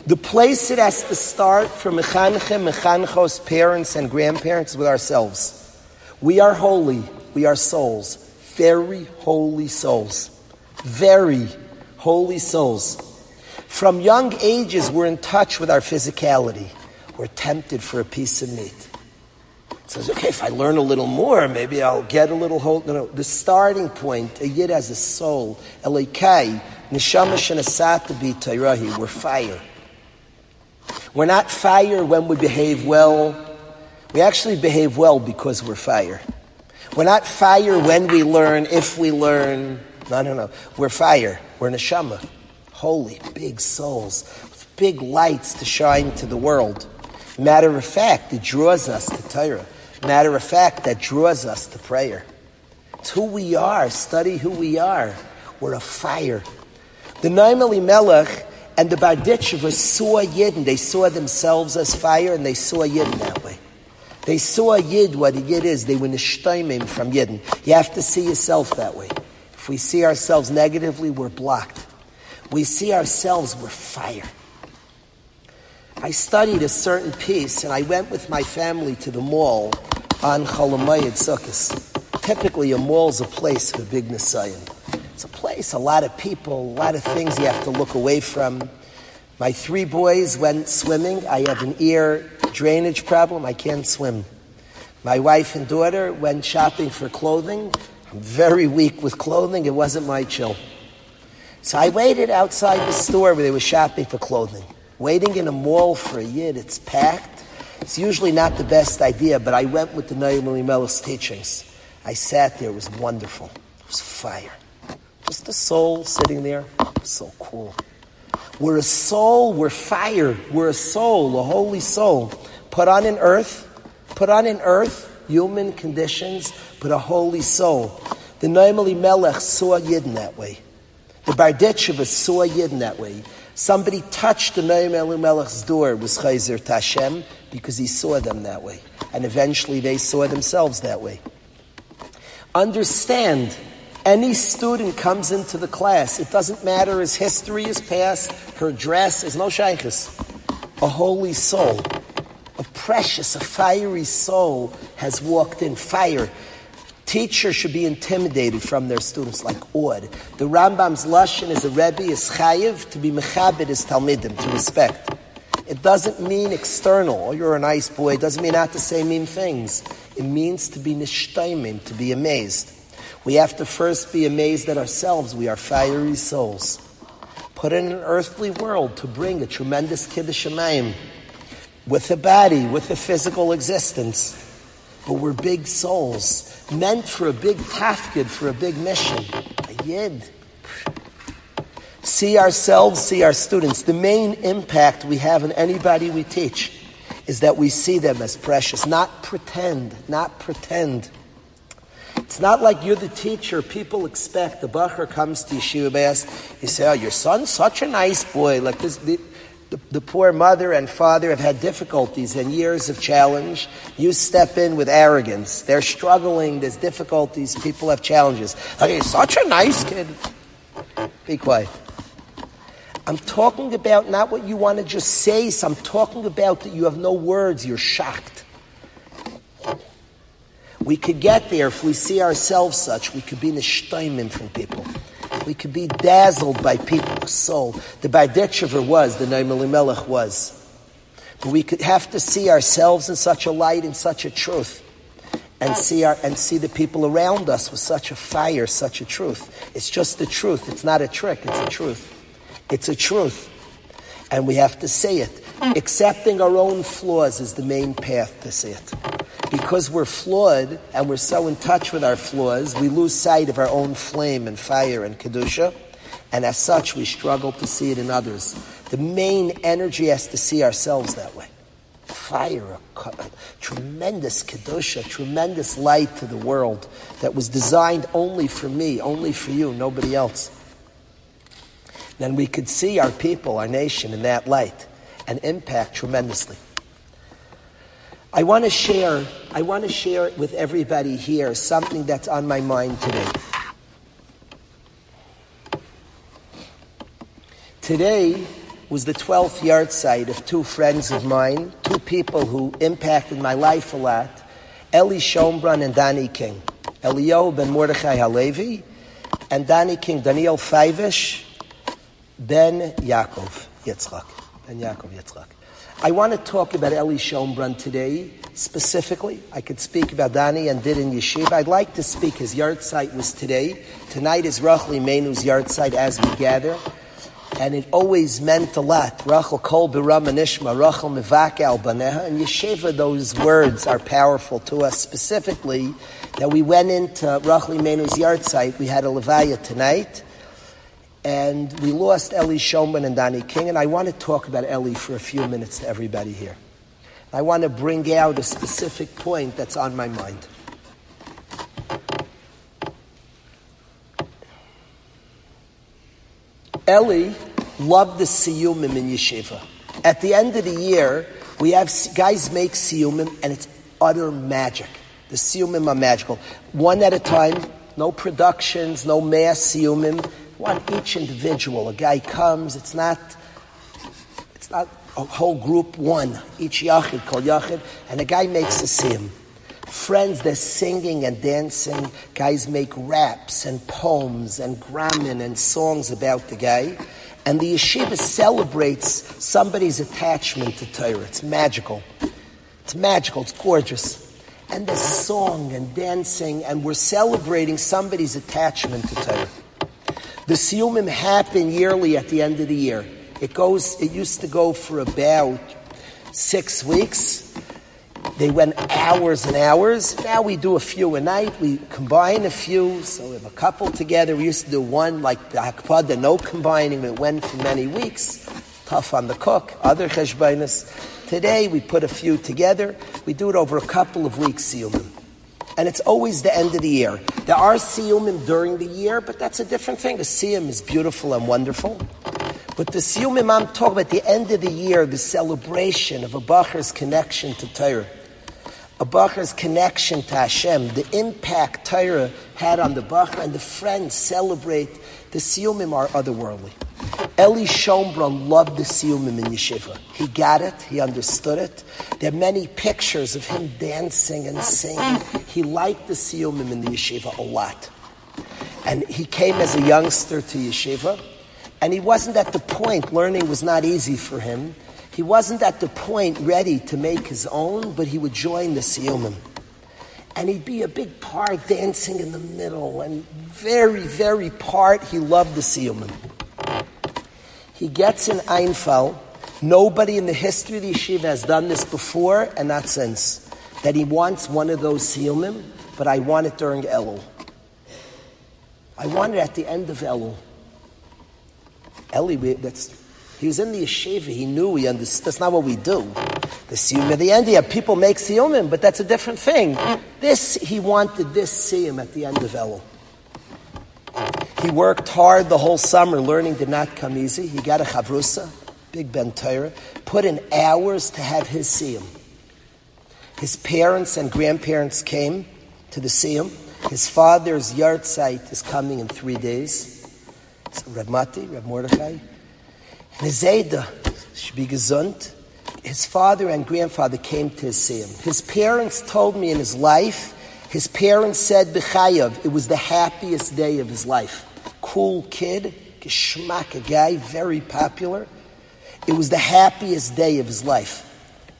[SPEAKER 3] The place it has to start for Mechanchim, Mechanchos, parents and grandparents with ourselves. We are holy. We are souls. Very holy souls. Very holy souls. From young ages, we're in touch with our physicality. We're tempted for a piece of meat says, okay, if I learn a little more, maybe I'll get a little hold. No, no. The starting point, a yid has a soul. Elikai, neshama shenasat be tairahi. We're fire. We're not fire when we behave well. We actually behave well because we're fire. We're not fire when we learn, if we learn. No, no, no. We're fire. We're neshama. Holy, big souls. Big lights to shine to the world. Matter of fact, it draws us to Torah. Matter of fact, that draws us to prayer. It's who we are. Study who we are. We're a fire. The Noam Elimelech and the Berditchever saw Yidden. They saw themselves as fire and they saw Yidden that way. They saw Yid, what a Yid is. They were nishtaimim from Yidden. You have to see yourself that way. If we see ourselves negatively, we're blocked. We see ourselves, we're fire. I studied a certain piece and I went with my family to the mall on Chol Hamoed Sukkot. Typically, a mall is a place for big Nisayan. It's a place, a lot of people, a lot of things you have to look away from. My three boys went swimming. I have an ear drainage problem. I can't swim. My wife and daughter went shopping for clothing. I'm very weak with clothing. It wasn't my chill. So I waited outside the store where they were shopping for clothing. Waiting in a mall for a yid, it's packed. It's usually not the best idea, but I went with the Noam Elimelech's teachings. I sat there, it was wonderful. It was fire. Just a soul sitting there, so cool. We're a soul, we're fire, we're a soul, a holy soul. Put on an earth, put on an earth, human conditions, but a holy soul. The Noam Elimelech saw Yidden that way. The Berditchever saw Yidden that way. Somebody touched the Noam Elimelech's door was Chayzer Tashem because he saw them that way. And eventually they saw themselves that way. Understand, any student comes into the class, it doesn't matter his history, his past, her dress, is no shaykhis. A holy soul, a precious, a fiery soul has walked in fire. Teachers should be intimidated from their students like awed. The Rambam's lashon is a rebbe is chayiv to be mechabed his talmidim to respect. It doesn't mean external. Oh, you're a nice boy. It doesn't mean not to say mean things. It means to be nishtaimim, to be amazed. We have to first be amazed at ourselves. We are fiery souls. Put in an earthly world to bring a tremendous kiddush shemayim with a body, with a physical existence. But we're big souls meant for a big tafkid, for a big mission. A yid. See ourselves, see our students. The main impact we have on anybody we teach is that we see them as precious, not pretend, not pretend. It's not like you're the teacher. People expect the bacher comes to yeshiva, you say, "Oh, your son's such a nice boy." Like this, the, the, the, poor mother and father have had difficulties and years of challenge. You step in with arrogance. They're struggling. There's difficulties. People have challenges. Oh, okay, such a nice kid. Be quiet. I'm talking about not what you want to just say. So I'm talking about that you have no words. You're shocked. We could get there if we see ourselves such. We could be nishtaimim from people. We could be dazzled by people's soul. The Berditchever was, the Noam Elimelech was. But we could have to see ourselves in such a light, in such a truth. And see our, and see the people around us with such a fire, such a truth. It's just the truth. It's not a trick. It's a truth. It's a truth. And we have to say it. Accepting our own flaws is the main path to see it because we're flawed and we're so in touch with our flaws, we lose sight of our own flame and fire and kedusha, and as such, we struggle to see it in others. The main energy has to see ourselves that way. Fire, a, tremendous kedusha, tremendous light to the world that was designed only for me, only for you, nobody else. Then we could see our people, our nation, in that light and impact tremendously. I want to share, I want to share with everybody here something that's on my mind today. Today was the 12th yahrzeit of two friends of mine, two people who impacted my life a lot, Eli Schombrun and Danny King. Elio ben Mordechai Halevi and Danny King, Daniel Feivish, Ben Yaakov Yitzchak. Ben Yaakov Yitzchak. I want to talk about Eli Schombrun today specifically. I could speak about Dani and did in Yeshiva. I'd like to speak, his yahrzeit was today. Tonight is Rachel Imeinu's yard site as we gather. And it always meant a lot. Rachel kol biram nishma, Rachel mivak al baneha. And Yeshiva, those words are powerful to us specifically that we went into Rachel Imeinu's yard site. We had a Levaya tonight and we lost Ellie Schoenbrunn and Danny King, and I want to talk about Ellie for a few minutes to everybody here. I want to bring out a specific point that's on my mind. Ellie loved the siyumim in yeshiva. At the end of the year, we have guys make siyumim, and it's utter magic. The siyumim are magical. One at a time, no productions, no mass siyumim. Want each individual. A guy comes, it's not, it's not a whole group, one. Each yachid called yachid, and a guy makes a siyum. Friends, they're singing and dancing. Guys make raps and poems and grammar and songs about the guy. And the yeshiva celebrates somebody's attachment to Torah. It's magical. It's magical. It's gorgeous. And there's song and dancing, and we're celebrating somebody's attachment to Torah. The siyumim happen yearly at the end of the year. It goes. It used to go for about six weeks. They went hours and hours. Now we do a few a night. We combine a few, so we have a couple together. We used to do one like the Hakpada, no combining. It went for many weeks. Tough on the cook. Other cheshbainas. Today we put a few together. We do it over a couple of weeks, siyumim. And it's always the end of the year. There are siyumim during the year, but that's a different thing. A siyum is beautiful and wonderful. But the siyumim I'm talking about, the end of the year, the celebration of a bacher's connection to Torah a Bacher's connection to Hashem, the impact Torah had on the Bacher, and the friends celebrate the Siyumim are otherworldly. Eli Schoenbrunn loved the Siyumim in Yeshiva. He got it, he understood it. There are many pictures of him dancing and singing. He liked the Siyumim in the Yeshiva a lot. And he came as a youngster to Yeshiva, and he wasn't at the point, learning was not easy for him. He wasn't at the point ready to make his own, but he would join the Siyumim. And he'd be a big part dancing in the middle, and very, very part, he loved the Siyumim. He gets an Einfeld. Nobody in the history of the yeshiva has done this before and not since. That he wants one of those Siyumim, but I want it during Elul. I want it at the end of Elul. Eli, that's he was in the yeshiva. He knew. He understood. That's not what we do. The siyum at the end. Yeah, people make siyumim, but that's a different thing. This he wanted this siyum at the end of Elul. He worked hard the whole summer. Learning did not come easy. He got a chavrusa, big ben Torah, put in hours to have his siyum. His parents and grandparents came to the siyum. His father's yahrzeit is coming in three days. Reb Mati, Reb Mordechai, Nezeda should be gesund. His father and grandfather came to see him. His parents told me in his life, his parents said B'chayav, it was the happiest day of his life. Cool kid, geschmack, a guy, very popular. It was the happiest day of his life.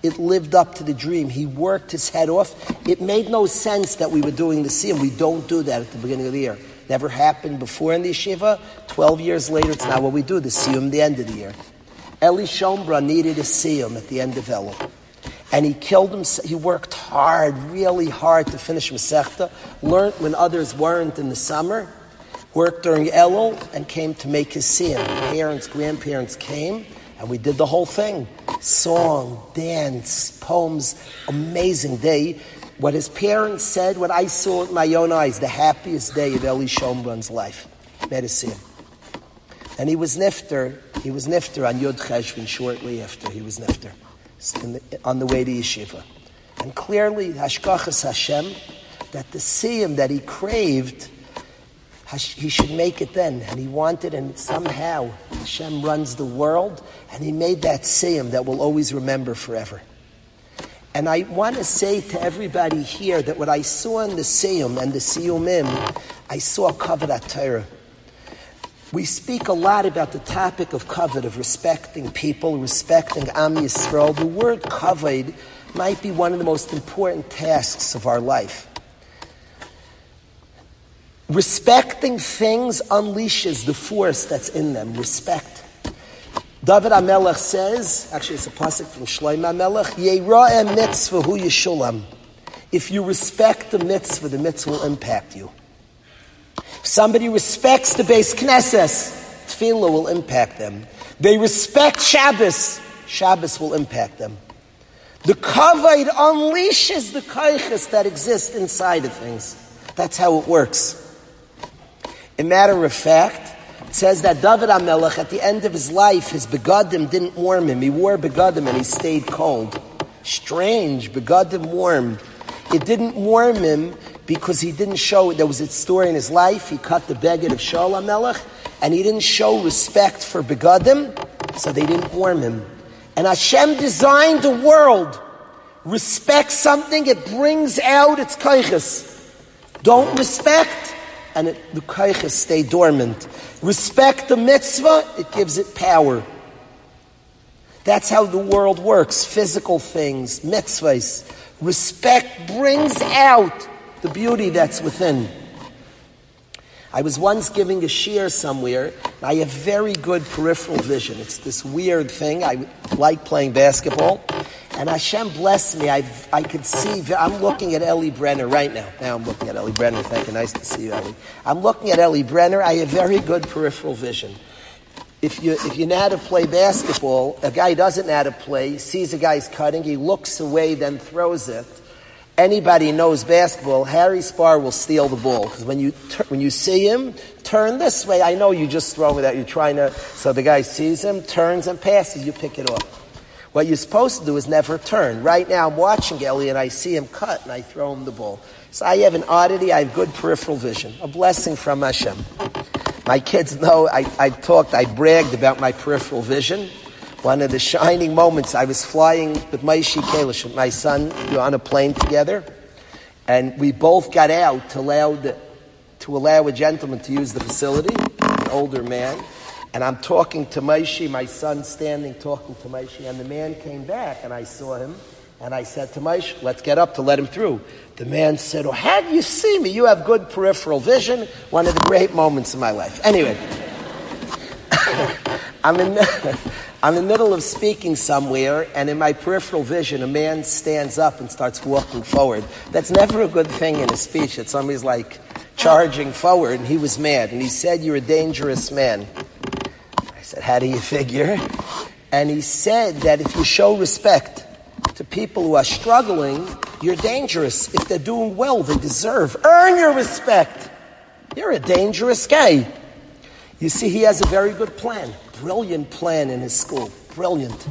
[SPEAKER 3] It lived up to the dream. He worked his head off. It made no sense that we were doing the siyum. We don't do that at the beginning of the year. Never happened before in the yeshiva. Twelve years later, it's not what we do. The siyum, the end of the year. Eli Schoenbrunn needed a siyum at the end of Elul. And he killed him. He worked hard, really hard to finish Masechta. Learned when others weren't in the summer. Worked during Elul and came to make his siyum. Parents, grandparents came, and we did the whole thing: song, dance, poems. Amazing day. What his parents said, what I saw with my own eyes, the happiest day of Eli Schoenbrunn's life. Medicine. And he was nifter. He was nifter on Yud Cheshvan shortly after he was nifter, the, on the way to yeshiva. And clearly, Hashgachas Hashem, that the siyum that he craved, he should make it then. And he wanted, and somehow Hashem runs the world, and he made that siyum that we'll always remember forever. And I want to say to everybody here that what I saw in the Siyum and the Siyumim, I saw Kavod Torah. We speak a lot about the topic of kavod, of respecting people, respecting Am Yisrael. The word kavod might be one of the most important tasks of our life. Respecting things unleashes the force that's in them. Respect. David Hamelech says, actually it's a pasuk from Shlomo Hamelech, mitzvah hu yishulam. If you respect the mitzvah, the mitzvah will impact you. If somebody respects the base Knesset, tefillah will impact them. They respect Shabbos, Shabbos will impact them. The kavod unleashes the kaiches that exist inside of things. That's how it works. A matter of fact, says that David HaMelech, at the end of his life, his begadim didn't warm him. He wore begadim and he stayed cold. Strange, begadim warm. It didn't warm him because he didn't show, there was a story in his life, he cut the beggar of Shaul Melech, and he didn't show respect for begadim, so they didn't warm him. And Hashem designed the world. Respect something, it brings out its kaiches. Don't respect, and it, the kaiches stay dormant. Respect the mitzvah, it gives it power. That's how the world works. Physical things, mitzvahs. Respect brings out the beauty that's within. I was once giving a shiur somewhere. I have very good peripheral vision. It's this weird thing. I like playing basketball. And Hashem blessed me. I, I could see, I'm looking at Ellie Brenner right now. Now I'm looking at Ellie Brenner. Thank you. Nice to see you, Ellie. I'm looking at Ellie Brenner. I have very good peripheral vision. If you, if you know how to play basketball, a guy doesn't know how to play, sees a guy's cutting, he looks away, then throws it anybody knows basketball, Harry Spar will steal the ball because when you when you see him turn this way, I know you just throw it out. You're trying to. So the guy sees him, turns and passes. You pick it up. What you're supposed to do is never turn. Right now, I'm watching Ellie and I see him cut and I throw him the ball. So I have an oddity. I have good peripheral vision. A blessing from Hashem. My kids know I, I talked. I bragged about my peripheral vision one of the shining moments, I was flying with Maishi Kalish, with my son, we were on a plane together, and we both got out to allow, the, to allow a gentleman to use the facility, an older man, and I'm talking to Maishi, my son standing talking to Maishi, and the man came back, and I saw him, and I said to Maishi, let's get up to let him through. The man said, oh, how do you see me? You have good peripheral vision. One of the great moments of my life. Anyway, I'm in... I'm in the middle of speaking somewhere, and in my peripheral vision, a man stands up and starts walking forward. That's never a good thing in a speech that somebody's like charging forward, and he was mad. And he said, You're a dangerous man. I said, How do you figure? And he said that if you show respect to people who are struggling, you're dangerous. If they're doing well, they deserve. Earn your respect. You're a dangerous guy. You see, he has a very good plan brilliant plan in his school. Brilliant.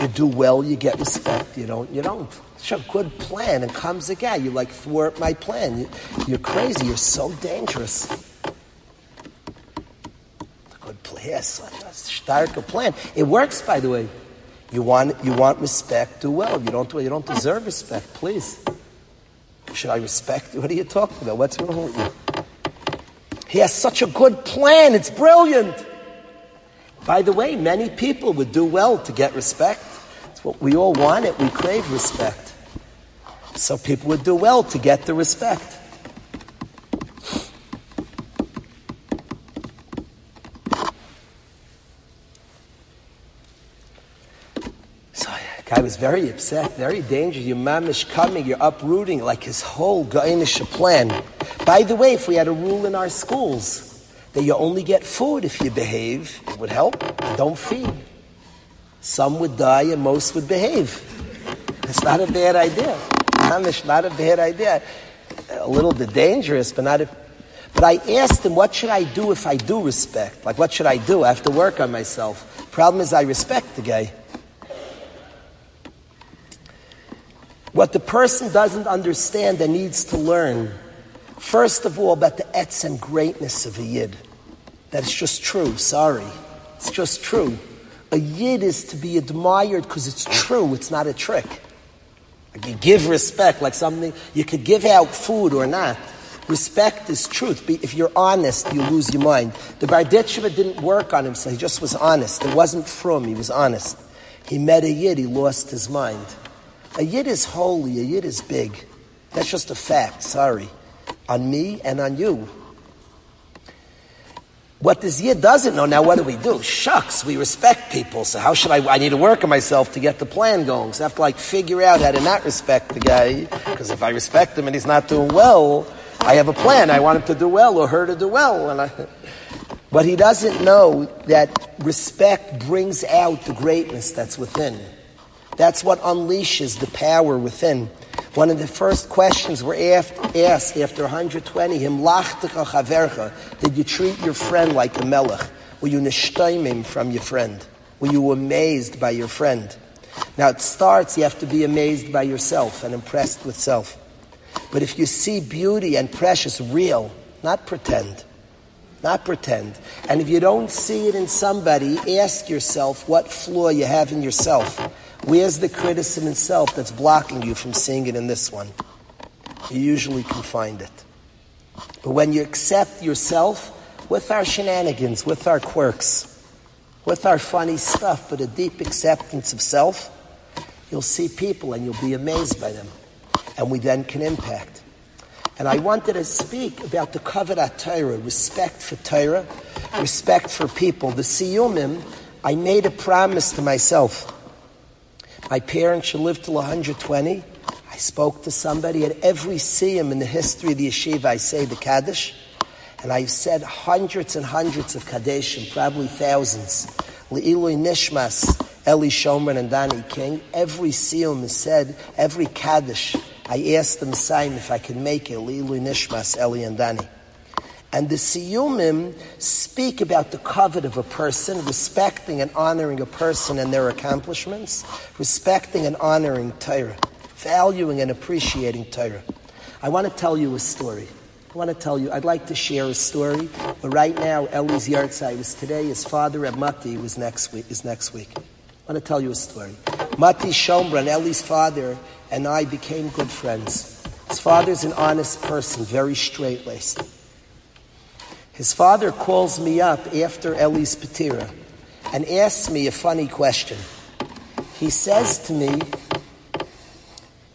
[SPEAKER 3] You do well, you get respect. You don't, you don't. It's a good plan, and comes a guy, you like thwart my plan. You, you're crazy. You're so dangerous. Good plan. Yes, a plan. It works, by the way. You want, you want respect, do well. You don't, you don't deserve respect, please. Should I respect? What are you talking about? What's wrong with you? He has such a good plan. It's brilliant. By the way, many people would do well to get respect. It's what we all want it. We crave respect. So people would do well to get the respect. Guy was very upset, very dangerous. Your mamish coming, you're uprooting like his whole Gainish plan. By the way, if we had a rule in our schools, that you only get food if you behave. It would help. Don't feed. Some would die and most would behave. It's not a bad idea. It's not a bad idea. A little bit dangerous, but not a, but I asked him, what should I do if I do respect? Like, what should I do? I have to work on myself. Problem is, I respect the guy. What the person doesn't understand and needs to learn First of all, about the etz and greatness of a yid. That it's just true. Sorry. It's just true. A yid is to be admired because it's true. It's not a trick. You give respect, like something, you could give out food or not. Respect is truth. If you're honest, you lose your mind. The Berditchever didn't work on himself. He just was honest. It wasn't from. He was honest. He met a yid. He lost his mind. A yid is holy. A yid is big. That's just a fact. Sorry on me and on you. What this Yid doesn't know, now what do we do? Shucks, we respect people, so how should I, I need to work on myself to get the plan going. So I have to like figure out how to not respect the guy, because if I respect him and he's not doing well, I have a plan. I want him to do well or her to do well. And I, but he doesn't know that respect brings out the greatness that's within. That's what unleashes the power within. One of the first questions were asked after 120, Him lachtecha chavercha, did you treat your friend like a melech? Were you nishtaimim from your friend? Were you amazed by your friend? Now it starts, you have to be amazed by yourself and impressed with self. But if you see beauty and precious, real, not pretend, not pretend. And if you don't see it in somebody, ask yourself what flaw you have in yourself. Where's the criticism itself that's blocking you from seeing it in this one? You usually can find it. But when you accept yourself with our shenanigans, with our quirks, with our funny stuff, but a deep acceptance of self, you'll see people and you'll be amazed by them. And we then can impact. And I wanted to speak about the kavod Torah, respect for Torah, respect for people. The siyumim, I made a promise to myself. My parents should live till 120. I spoke to somebody at every siyum in the history of the yeshiva. I say the Kaddish. And I've said hundreds and hundreds of Kaddishim, probably thousands. Le'ilui Nishmas, Eli Schoenbrunn and Danny King. Every siyum is said, every Kaddish. I asked the Messiah if I could make it, Le'ilui Nishmas, Eli and Danny. And the siyumim speak about the kavod of a person, respecting and honoring a person and their accomplishments, respecting and honoring Torah, valuing and appreciating Torah. I want to tell you a story. I want to tell you, I'd like to share a story, but right now, Ellie's yahrzeit is today. His father, Reb Mati, was next week, is next week. I want to tell you a story. Mati Schoenbrunn, Eli's father, and I became good friends. His father's an honest person, very straight-laced. His father calls me up after Ellie's patira and asks me a funny question. He says to me,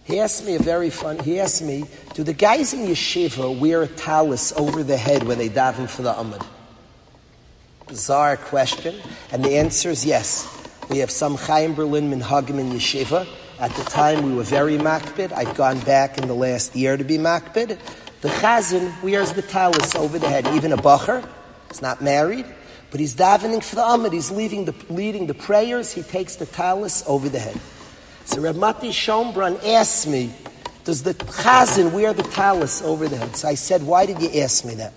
[SPEAKER 3] he asked me a very fun, he asked me, do the guys in yeshiva wear a talus over the head when they daven for the Amud? Bizarre question. And the answer is yes. We have some Chaim Berlin Minhagim in yeshiva. At the time we were very makbid. I've gone back in the last year to be makbid. The chazan wears the talus over the head. Even a bacher, he's not married, but he's davening for the Amud. He's leading the, leading the prayers. He takes the talus over the head. So Reb Mati Schombrun asked me, does the chazan wear the talus over the head? So I said, why did you ask me that?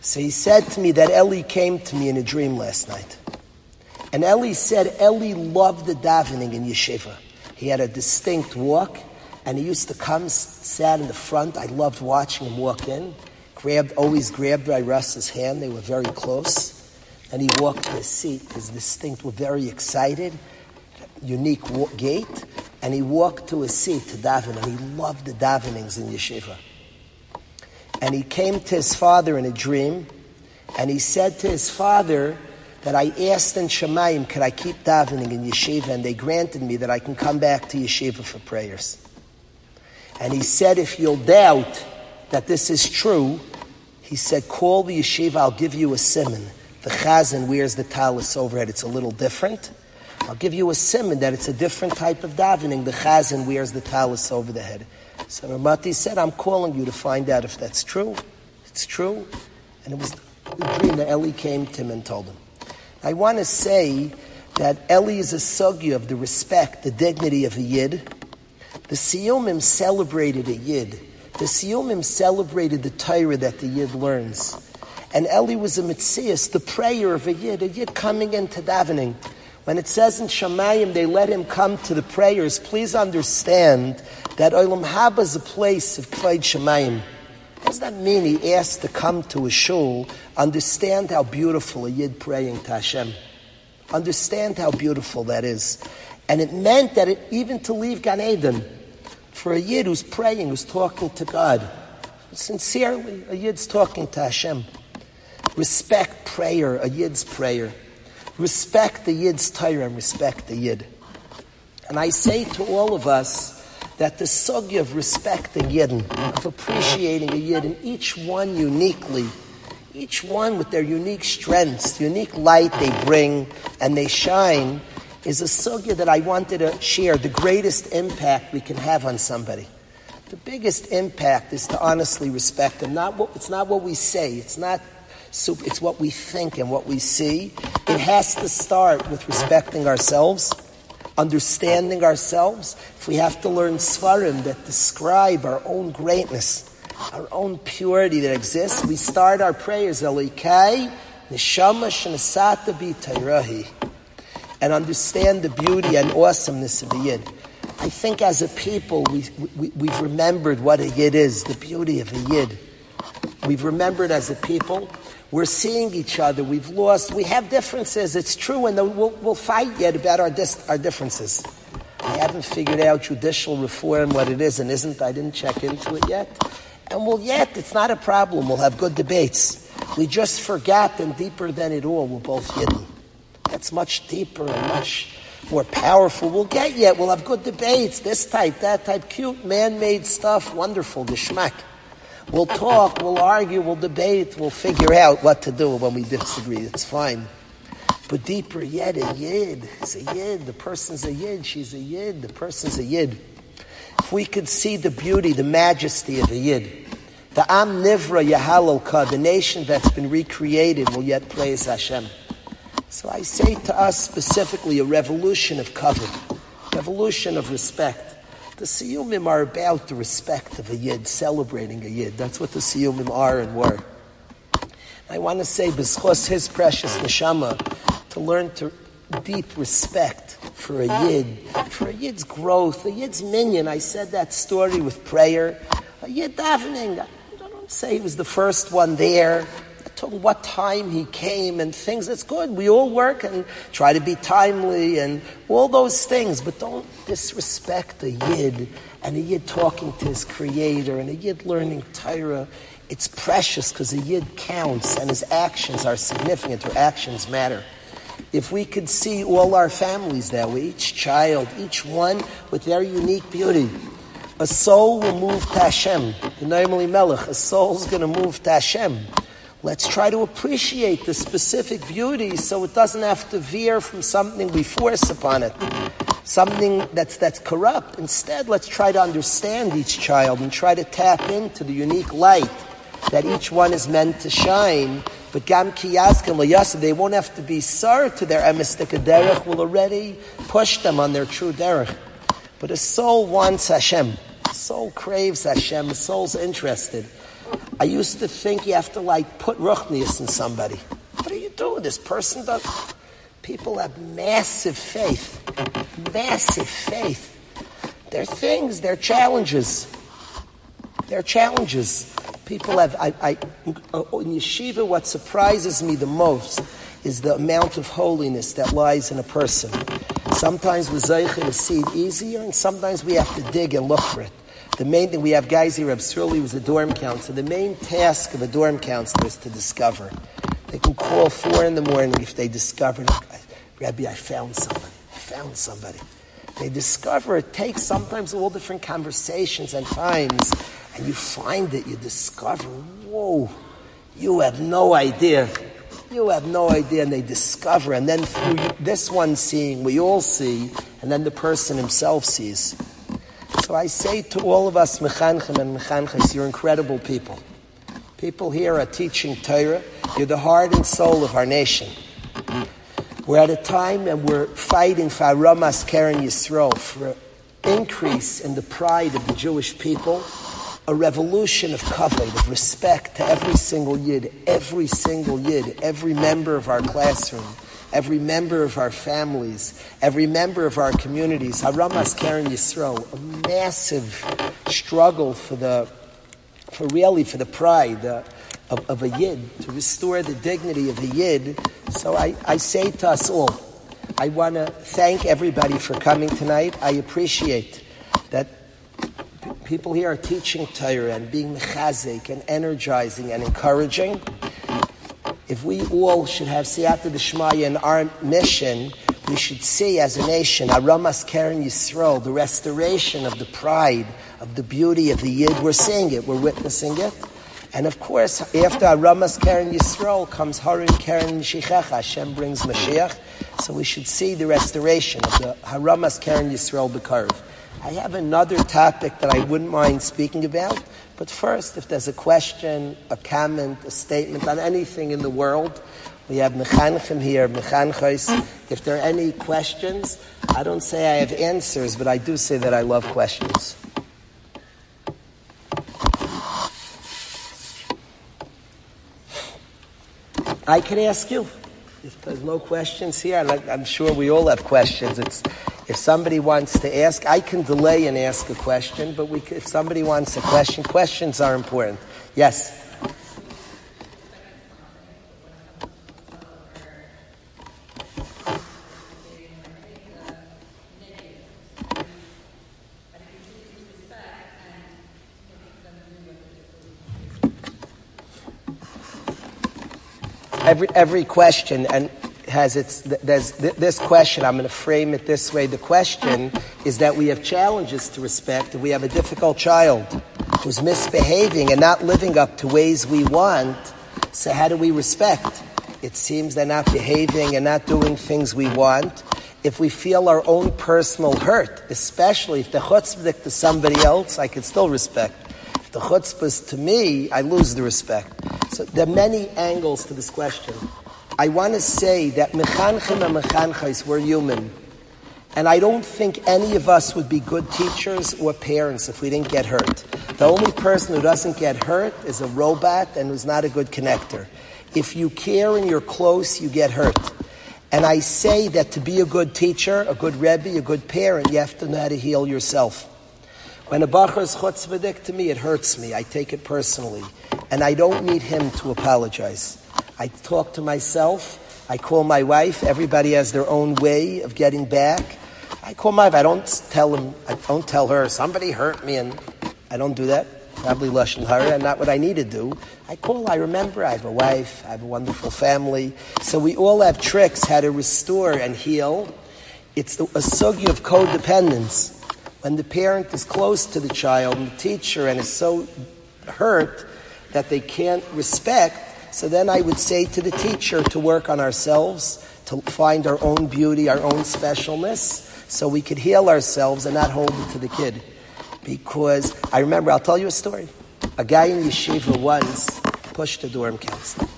[SPEAKER 3] So he said to me that Eli came to me in a dream last night. And Eli said Eli loved the davening in yeshiva. He had a distinct walk, and he used to come, sat in the front. I loved watching him walk in. Grabbed, always grabbed by Russ's hand. They were very close. And he walked to his seat. His distinct were very excited unique gait, and he walked to his seat to daven, and he loved the davenings in yeshiva. And he came to his father in a dream, and he said to his father that I asked in Shemayim, could I keep davening in yeshiva, and they granted me that I can come back to yeshiva for prayers. And he said, if you'll doubt that this is true, he said, call the yeshiva, I'll give you a simon. The chazan wears the talus overhead, it's a little different. I'll give you a simon that it's a different type of davening. The chazan wears the talus over the head. So Ramati said, I'm calling you to find out if that's true. It's true. And it was the dream that Eli came to him and told him. I want to say that Eli is a sugi of the respect, the dignity of a yid. The Siyumim celebrated a yid. The Siyumim celebrated the Torah that the yid learns. And Eli was a mitzias, the prayer of a yid, a yid coming into davening. When it says in Shemayim they let him come to the prayers, please understand that Olam Haba is a place of Kvod Shemayim. What does that mean? He asked to come to a shul. Understand how beautiful a yid praying to Hashem. Understand how beautiful that is. And it meant that it, even to leave Gan Eden, for a yid who's praying, who's talking to God, sincerely, a yid's talking to Hashem. Respect prayer, a yid's prayer. Respect the Yid's Torah and respect the Yid. And I say to all of us that the sugi of respecting Yidden, of appreciating a Yid, and each one uniquely, each one with their unique strengths, unique light they bring and they shine, is a sugya that I wanted to share, the greatest impact we can have on somebody. The biggest impact is to honestly respect them. Not what, it's not what we say. It's not it's what we think and what we see. It has to start with respecting ourselves, understanding ourselves. If we have to learn svarim that describe our own greatness, our own purity that exists, we start our prayers, Elikai, Neshama Shanasata Bi Tairahi, and understand the beauty and awesomeness of the Yid. I think as a people, we, we, we've remembered what a Yid is, the beauty of a Yid. We've remembered as a people. We're seeing each other. We've lost. We have differences. It's true, and we'll, we'll fight yet about our, dis, our differences. I haven't figured out judicial reform, what it is and isn't. I didn't check into it yet. And we'll yet, it's not a problem. We'll have good debates. We just forgot, and deeper than it all, we're both hidden. That's much deeper and much more powerful. We'll get yet. We'll have good debates. This type, that type, cute, man-made stuff, wonderful, geschmack. We'll talk, we'll argue, we'll debate, we'll figure out what to do when we disagree. It's fine. But deeper yet, a yid. It's a yid. The person's a yid. She's a yid. The person's a yid. If we could see the beauty, the majesty of a yid, the Am Nivra Yahalolka, the nation that's been recreated, will yet praise Hashem. So I say to us specifically a revolution of kavod, revolution of respect. The Siyumim are about the respect of a Yid, celebrating a Yid. That's what the Siyumim are and were. I want to say, B'schos his precious neshama, to learn to deep respect for a Yid, for a Yid's growth, a Yid's minion. I said that story with prayer. A Yid davening. I don't say he was the first one there to what time he came and things. That's good. We all work and try to be timely and all those things, but don't disrespect a yid and a yid talking to his creator and a yid learning Torah. It's precious because a yid counts and his actions are significant. Her actions matter. If we could see all our families that way, each child, each one with their unique beauty, a soul will move to Hashem. The Noam Elimelech, a soul's going to move to Hashem. Let's try to appreciate the specific beauty so it doesn't have to veer from something we force upon it, something that's, that's corrupt. Instead, let's try to understand each child and try to tap into the unique light that each one is meant to shine. But Gam Kiyazkim they won't have to be sar to their emistika derech, will already push them on their true derech. But a soul wants Hashem. A soul craves Hashem. A soul's interested. I used to think you have to like put ruchnius in somebody. What are you doing? This person does. People have massive faith, massive faith. They're things. They're challenges. They're challenges. People have. I, I, uh, in yeshiva, what surprises me the most is the amount of holiness that lies in a person. Sometimes we're to see it easier, and sometimes we have to dig and look for it. The main thing, we have guys here, Reb Surly was a dorm counselor. The main task of a dorm counselor is to discover. They can call four in the morning if they discover, Rabbi, I found somebody. I found somebody. They discover it takes sometimes all different conversations and times, and you find it, you discover, whoa, you have no idea. You have no idea, and they discover, and then through this one seeing, we all see, and then the person himself sees. So I say to all of us, Mechanchim and Mechanchos, you're incredible people. People here are teaching Torah. You're the heart and soul of our nation. We're at a time and we're fighting for Ramas Keren Yisrael, for increase in the pride of the Jewish people, a revolution of kavod, of respect to every single yid, every single yid, every member of our classroom, every member of our families, every member of our communities. Haramas Keren Yisro, a massive struggle for the, for really for the pride uh, of, of, a yid, to restore the dignity of a yid. So I, I say to us all, I want to thank everybody for coming tonight. I appreciate that people here are teaching Torah and being mechazik and energizing and encouraging if we all should have siyata d'shmaya in our mission, we should see as a nation, Aramas Keren Yisrael, the restoration of the pride, of the beauty of the Yid. We're seeing it, we're witnessing it. And of course, after Aramas Keren Yisrael comes Harim Keren Mishichecha, Hashem brings Mashiach. So we should see the restoration of the Haramas Keren Yisrael Bekarv. I have another topic that I wouldn't mind speaking about, but first, if there's a question, a comment, a statement on anything in the world, we have Mechanchim here, Mechanchos. If there are any questions, I don't say I have answers, but I do say that I love questions. I can ask you. If there's no questions here, I'm sure we all have questions. It's, If somebody wants to ask, I can delay and ask a question, but we, if somebody wants a question, questions are important. Yes? every, every question and has its, there's this question, I'm going to frame it this way. The question is that we have challenges to respect. We have a difficult child who's misbehaving and not living up to ways we want. So how do we respect? It seems they're not behaving and not doing things we want. If we feel our own personal hurt, especially if the chutzpah to somebody else, I can still respect. If the chutzpah is to me, I lose the respect. So there are many angles to this question. I want to say that mechanchim and mechanchos were human. And I don't think any of us would be good teachers or parents if we didn't get hurt. The only person who doesn't get hurt is a robot and who's not a good connector. If you care and you're close, you get hurt. And I say that to be a good teacher, a good rebbe, a good parent, you have to know how to heal yourself. When a bacher is to me, it hurts me. I take it personally and I don't need him to apologize. I talk to myself, I call my wife, everybody has their own way of getting back. I call my wife, I don't tell him, I don't tell her, somebody hurt me, and I don't do that. Probably lush Lashon Hara, and not what I need to do. I call, I remember, I have a wife, I have a wonderful family. So we all have tricks how to restore and heal. It's the, a sugi of codependence. When the parent is close to the child and the teacher and is so hurt, that they can't respect, so then I would say to the teacher to work on ourselves, to find our own beauty, our own specialness, so we could heal ourselves and not hold it to the kid. Because I remember, I'll tell you a story. A guy in yeshiva once pushed a dorm counselor.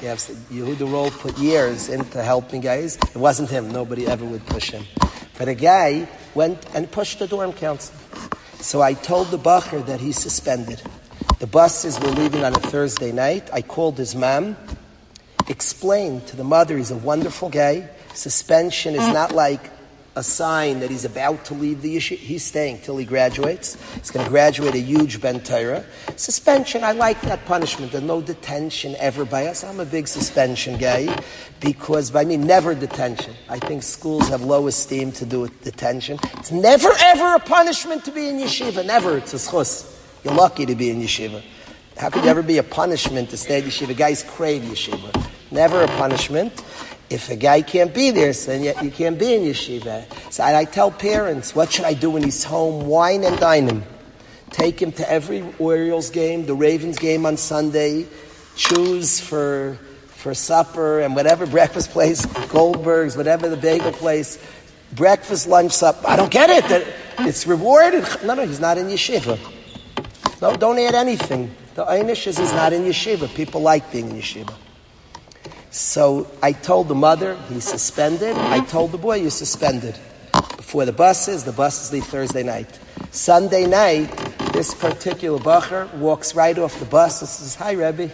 [SPEAKER 3] Yes, Yehuda Roll put years into helping guys. It wasn't him. Nobody ever would push him. But a guy went and pushed the dorm counselor. So I told the bacher that he's suspended. The buses were leaving on a Thursday night. I called his mom, explained to the mother he's a wonderful guy. Suspension is not like a sign that he's about to leave the issue. He's staying till he graduates. He's going to graduate a huge Ben Torah. Suspension, I like that punishment. There's no detention ever by us. I'm a big suspension guy because by me, never detention. I think schools have low esteem to do with detention. It's never ever a punishment to be in yeshiva. Never. It's a zchus. You're lucky to be in yeshiva. How could you ever be a punishment to stay at yeshiva? Guys crave yeshiva. Never a punishment. If a guy can't be there, then you, you can't be in yeshiva. So I, I tell parents, what should I do when he's home? Wine and dine him. Take him to every Orioles game, the Ravens game on Sunday. Choose for for supper and whatever breakfast place, Goldberg's, whatever the bagel place, breakfast, lunch, supper. I don't get it. It's rewarded. No, no, he's not in yeshiva. No, don't add anything. The Einish is not in yeshiva. People like being in yeshiva. So I told the mother he's suspended. I told the boy you're suspended. Before the buses, the buses leave Thursday night. Sunday night, this particular bacher walks right off the bus and says, Hi, Rebbe.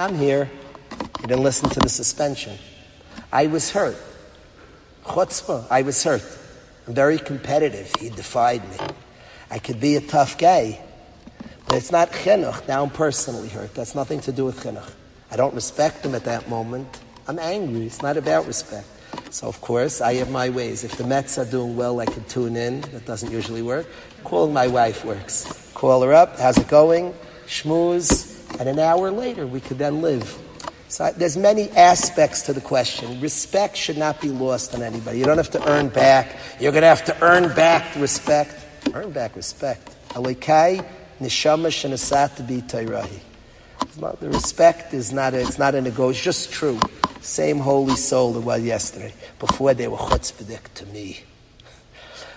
[SPEAKER 3] I'm here. He didn't listen to the suspension. I was hurt. Chutzpah, I was hurt. I'm very competitive. He defied me. I could be a tough guy. It's not chinuch. Now I'm personally hurt. That's nothing to do with chinuch. I don't respect him at that moment. I'm angry. It's not about respect. So of course, I have my ways. If the Mets are doing well, I can tune in. That doesn't usually work. Calling my wife works. Call her up. How's it going? Schmooze. And an hour later, we could then live. So there's many aspects to the question. Respect should not be lost on anybody. You don't have to earn back. You're going to have to earn back respect. Earn back respect. Elokai Neshama shenasata bi tehora hi. The respect is not a, it's not a negotiation. It's just true. Same holy soul that was yesterday. Before they were chutzpahdik to me.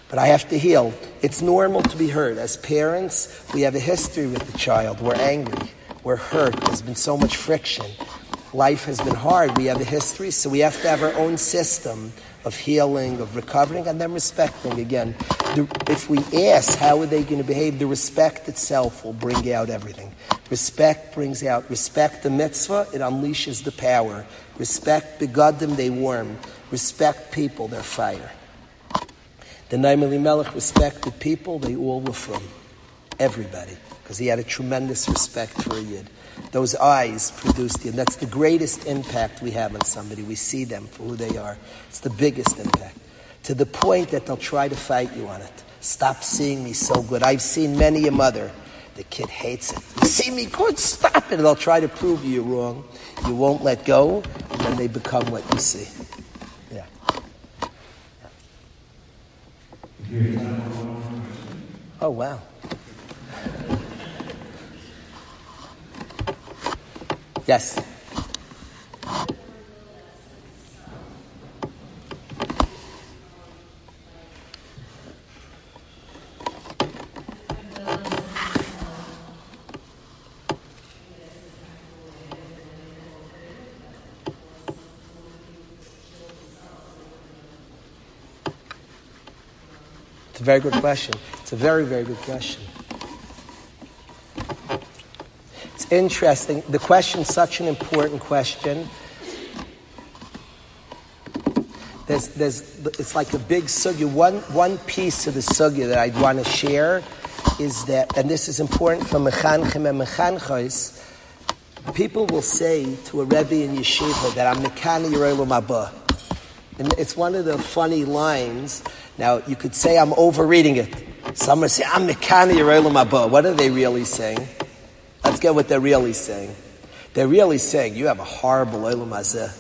[SPEAKER 3] But I have to heal. It's normal to be hurt. As parents, we have a history with the child. We're angry. We're hurt. There's been so much friction. Life has been hard. We have a history, so we have to have our own system of healing, of recovering, and then respecting again. The, if we ask how are they going to behave, the respect itself will bring out everything. Respect brings out respect the mitzvah, it unleashes the power. Respect begodim, they warm. Respect people, they're fire. The Noam Elimelech respected people, they all were from. Everybody. Because he had a tremendous respect for a Yid. Those eyes produced the, and that's the greatest impact we have on somebody. We see them for who they are. It's the biggest impact. To the point that they'll try to fight you on it. Stop seeing me so good. I've seen many a mother. The kid hates it. You see me good? Stop it. They'll try to prove you wrong. You won't let go, and then they become what you see. Yeah. Oh, wow. Yes. It's a very good question. It's a very, very good question. It's interesting. The question's such an important question. There's, there's, it's like a big sugya. One, one piece of the sugya that I'd want to share is that, and this is important for mechanchim and mechanchos, people will say to a rebbe in yeshiva that I'm mekani yirelim abba. And it's one of the funny lines. Now, you could say I'm overreading it. Some are saying, I'm mekani yirelim abba. What are they really saying? Let's get what they're really saying. They're really saying, you have a horrible hazeh.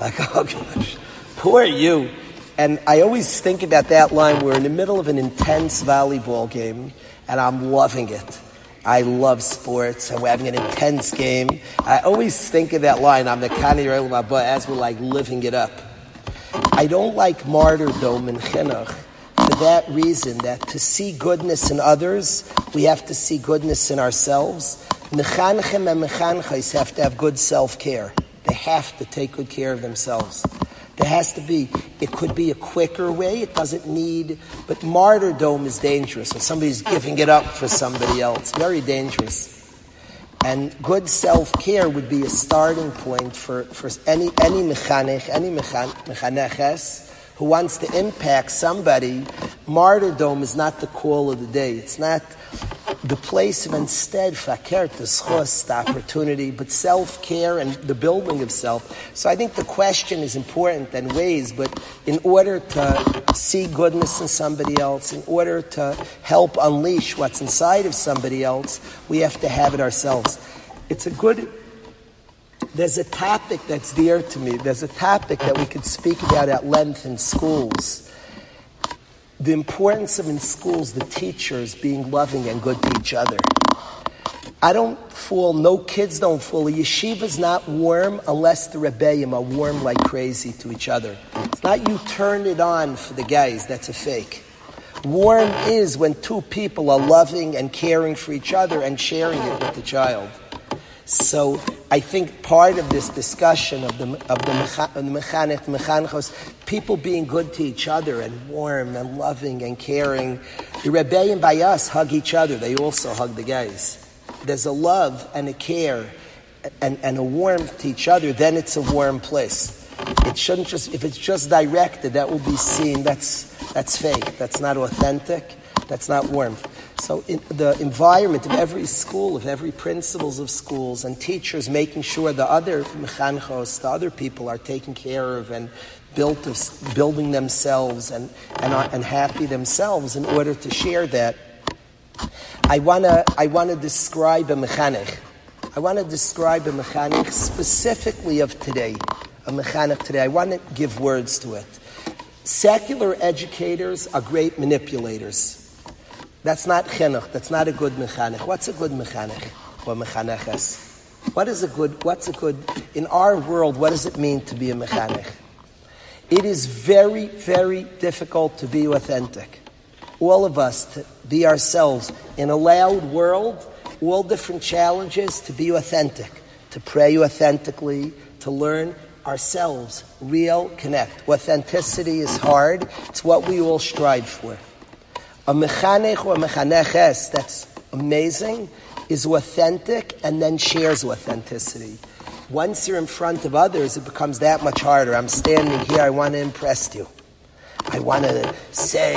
[SPEAKER 3] Like, oh gosh, poor you. And I always think about that line. We're in the middle of an intense volleyball game, and I'm loving it. I love sports, and we're having an intense game. I always think of that line, I'm the Kani Olam as we're like living it up. I don't like martyrdom in chinuch that reason that to see goodness in others, we have to see goodness in ourselves. Mechanchim and mechanchos have to have good self-care. They have to take good care of themselves. There has to be, it could be a quicker way, it doesn't need, but martyrdom is dangerous. When somebody's giving it up for somebody else, very dangerous. And good self-care would be a starting point for, for any, any mechanech, any mechaneches, who wants to impact somebody, martyrdom is not the call of the day. It's not the place of instead fakir, the the opportunity, but self-care and the building of self. So I think the question is important in ways, but in order to see goodness in somebody else, in order to help unleash what's inside of somebody else, we have to have it ourselves. It's a good there's a topic that's dear to me. There's a topic that we could speak about at length in schools. The importance of in schools the teachers being loving and good to each other. I don't fool, no kids don't fool. A yeshiva's not warm unless the rebbeim are warm like crazy to each other. It's not you turn it on for the guys, that's a fake. Warm is when two people are loving and caring for each other and sharing it with the child. So I think part of this discussion of the of the, mecha, the mechanech, mechanechos, people being good to each other and warm and loving and caring. The rebbeim by us hug each other. They also hug the guys. There's a love and a care and, and a warmth to each other. Then it's a warm place. It shouldn't just if it's just directed. That will be seen. That's that's fake. That's not authentic. That's not warmth. So in the environment of every school, of every principals of schools and teachers making sure the other mechanchos, the other people are taken care of and built of, building themselves and, and, are, and happy themselves in order to share that. I want to I wanna describe a mechanech. I want to describe a mechanech specifically of today, a mechanech today. I want to give words to it. Secular educators are great manipulators. That's not chinuch. That's not a good mechanech. What's a good mechanech mechaneches? What is a good? What's a good? In our world, what does it mean to be a mechanech? It is very, very difficult to be authentic. All of us to be ourselves in a loud world, all different challenges to be authentic, to pray authentically, to learn ourselves, real connect. Authenticity is hard. It's what we all strive for. A mechanech or a mechaneches that's amazing is authentic and then shares authenticity. Once you're in front of others, it becomes that much harder. I'm standing here, I want to impress you. I want to say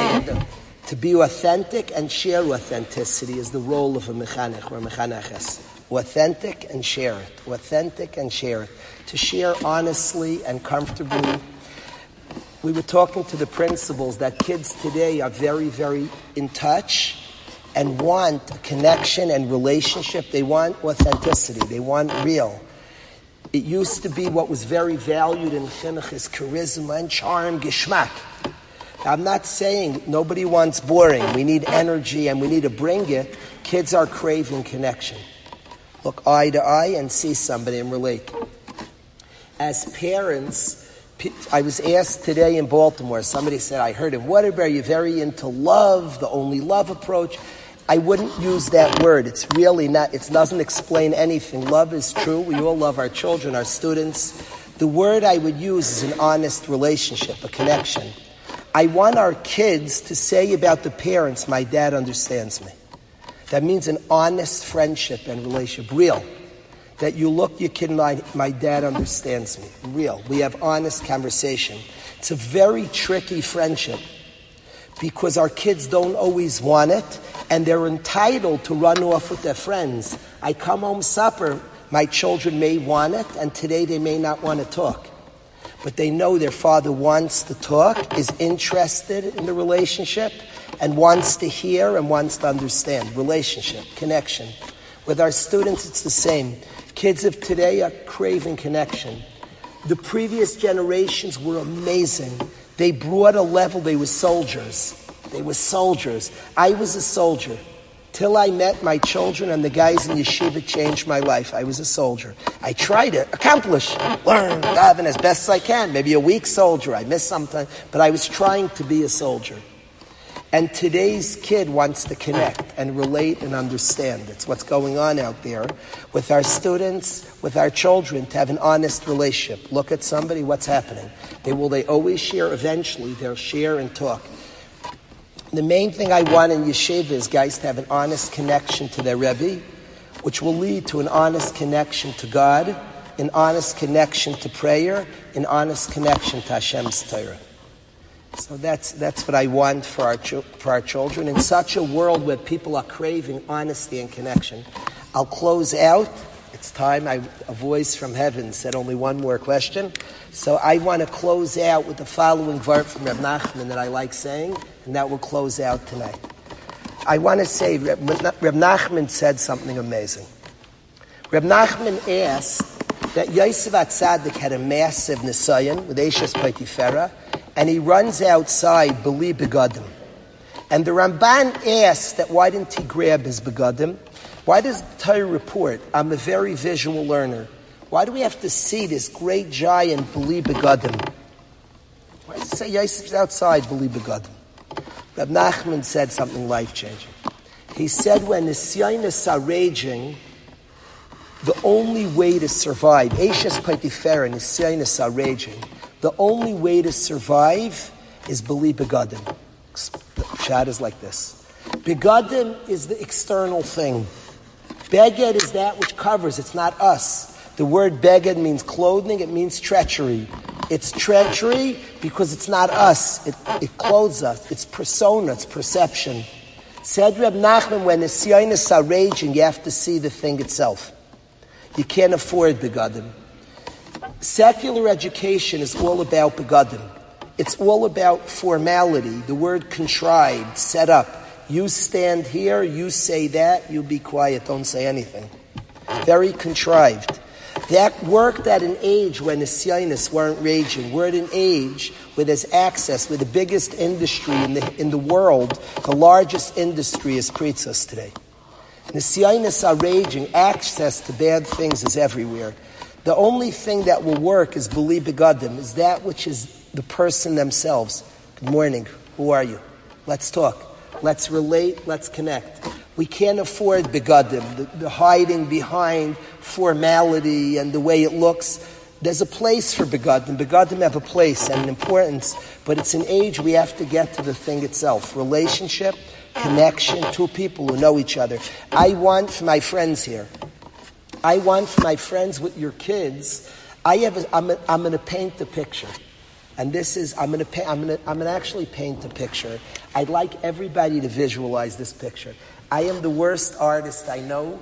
[SPEAKER 3] to be authentic and share authenticity is the role of a mechanech or a mechaneches. Authentic and share it. Authentic and share it. To share honestly and comfortably. We were talking to the principals that kids today are very, very in touch and want a connection and relationship. They want authenticity. They want real. It used to be what was very valued in chinuch is charisma and charm, geschmack. I'm not saying nobody wants boring. We need energy and we need to bring it. Kids are craving connection. Look eye to eye and see somebody and relate. As parents, I was asked today in Baltimore, somebody said, I heard in Waterbury, you're very into love, the only love approach. I wouldn't use that word. It's really not, it doesn't explain anything. Love is true. We all love our children, our students. The word I would use is an honest relationship, a connection. I want our kids to say about the parents, my dad understands me. That means an honest friendship and relationship, real. That you look your kid, my, my dad understands me, real. We have honest conversation. It's a very tricky friendship because our kids don't always want it and they're entitled to run off with their friends. I come home supper, my children may want it and today they may not want to talk but they know their father wants to talk, is interested in the relationship, and wants to hear and wants to understand. Relationship, connection. With our students, it's the same. Kids of today are craving connection. The previous generations were amazing. They brought a level, they were soldiers. They were soldiers. I was a soldier. Till I met my children and the guys in yeshiva changed my life. I was a soldier. I tried to accomplish, learn, daven as best as I can. Maybe a weak soldier. I missed something, but I was trying to be a soldier. And today's kid wants to connect and relate and understand. It's what's going on out there with our students, with our children, to have an honest relationship. Look at somebody, what's happening. They will they always share eventually, they'll share and talk. The main thing I want in yeshiva is guys to have an honest connection to their Rebbe, which will lead to an honest connection to God, an honest connection to prayer, an honest connection to Hashem's Torah. So that's, that's what I want for our, for our children. In such a world where people are craving honesty and connection, I'll close out it's time. I, a voice from heaven said only one more question. So I want to close out with the following verse from Reb Nachman that I like saying, and that will close out tonight. I want to say Reb, Reb Nachman said something amazing. Reb Nachman asked that Yosef Hatzaddik had a massive nisayon with Ashes Potiphera, and he runs outside, bli begadim. And the Ramban asks that why didn't he grab his begadim? Why does the Torah report, I'm a very visual learner? Why do we have to see this great giant bli begadim? Why does it say Yosef's outside bli begadim? Reb Nachman said something life changing. He said when the Sionis are raging, the only way to survive, Ashes Potiphar and the Sionis are raging, the only way to survive is bli begadim. The is like this. Begadim is the external thing. Beged is that which covers, it's not us. The word beged means clothing, it means treachery. It's treachery because it's not us, it, it clothes us, it's persona, it's perception. Said Reb Nachman, when the Sionis are raging, you have to see the thing itself. You can't afford begadim. Secular education is all about begadim. It's all about formality, the word contrived, set up. You stand here, you say that, you be quiet, don't say anything. Very contrived. That worked at an age when the Zionists weren't raging. We're at an age where there's access, where the biggest industry in the, in the world, the largest industry is pritzus today. The Zionists are raging. Access to bad things is everywhere. The only thing that will work is bli begadim, is that which is the person themselves. Good morning. Who are you? Let's talk. Let's relate, let's connect. We can't afford begadim, the, the hiding behind formality and the way it looks. There's a place for begadim. Begadim have a place and an importance, but it's an age we have to get to the thing itself. Relationship, connection, two people who know each other. I want my friends here, I want my friends with your kids, I have a, I'm, a, I'm going to paint the picture. And this is, I'm going to I'm going I'm to actually paint a picture. I'd like everybody to visualize this picture. I am the worst artist I know.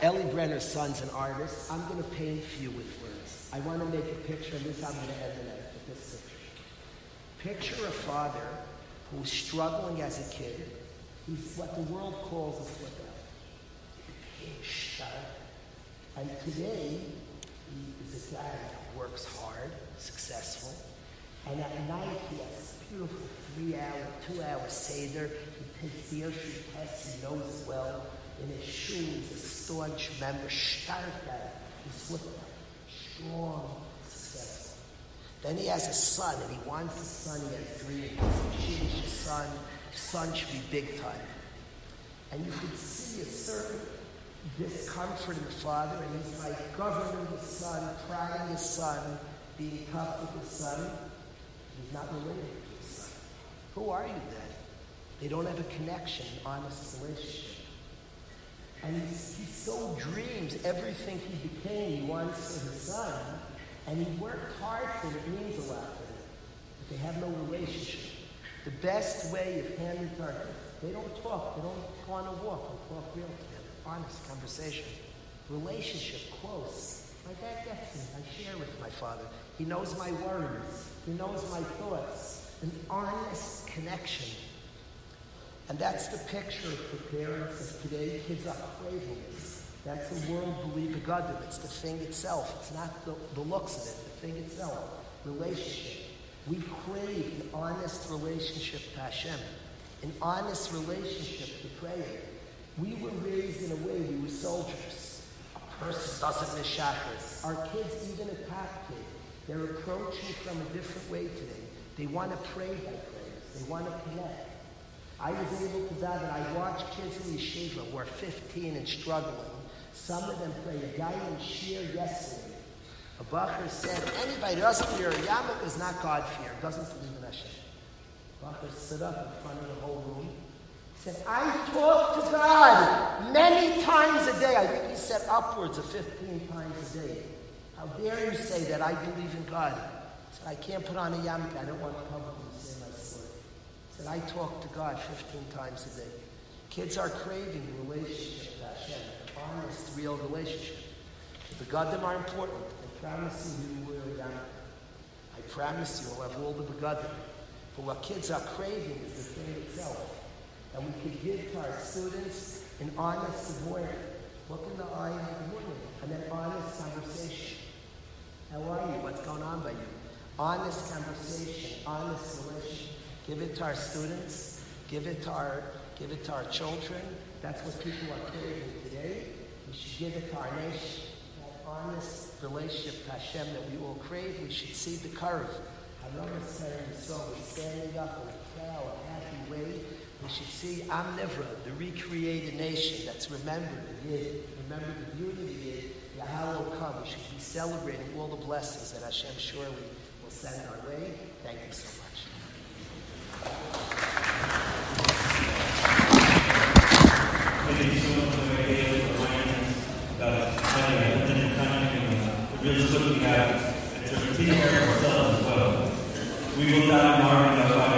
[SPEAKER 3] Ellie Brenner's son's an artist. I'm going to paint for you with words. I want to make a picture, and this I'm going to end with this picture. Picture a father who's struggling as a kid. He's what the world calls a flip out. And today, he is a guy that works hard, successful. And at night, he has beautiful three hour, two hour Seder. He takes the ocean test, he knows it well. In his shoes, he's a staunch member, stark. He's flipping strong, successful. Then he has a son, and he wants a son. He has dreams. Jewish son. Son should be big time. And you can see a certain discomfort in the father, and he's like governing his son, prying his son, being tough with his son. He's not related to his son. Who are you then? They don't have a connection, honest relationship. And he, so dreams everything he became he wants for his son, and he worked hard for it. Means a lot to him. But they have no relationship. The best way of handling target, they don't talk, they don't want to walk, they talk real honest conversation. Relationship, close. My dad gets me. I share with my father. He knows my worries. He knows my thoughts. An honest connection. And that's the picture of parents of today. Kids are craving this. That's the world believe a God It's the thing itself. It's not the, the looks of it, the thing itself. Relationship. We crave an honest relationship to Hashem, an honest relationship to prayer. We were raised in a way we were soldiers. A person doesn't miss shackles. Our kids, even a top kid, they're approaching from a different way today. They want to pray by prayers. They want to connect. I was able to daven. I watched kids in yeshiva who are 15 and struggling. Some of them pray. A guy in shiur yesterday, a bacher said, anybody who doesn't fear Yamuk is not God fear, doesn't believe in Hashem. Bacher stood up in front of the whole room. Said, I talk to God many times a day. I think he said upwards of 15 times a day. How dare you say that I believe in God? He said, I can't put on a yarmulke. I don't want to publicly say my story. He said, I talk to God 15 times a day. Kids are craving a relationship with Hashem, honest, real relationship. The Begadim are important. I promise you, you will I promise you, I'll have all the Begadim. But what kids are craving is the thing itself. And we can give to our students an honest avoidance. Look in the eye of the woman, and then honest conversation. How are you? What's going on by you? Honest conversation, honest relation. Give it to our students. Give it to our give it to our children. That's what people are craving today. We should give it to our nation. That honest relationship to Hashem that we all crave. We should see the curve. Another saying so we're standing up in a proud, happy way. We should see Am Nivra, the recreated nation that's remembered the Yid, remember the beauty of the Yid, will come. We should be celebrating all the blessings that Hashem surely will send our way. Thank you so much. Thank you so much for the idea of awareness
[SPEAKER 2] about really looking at and to take care of ourselves as well. We will not mark in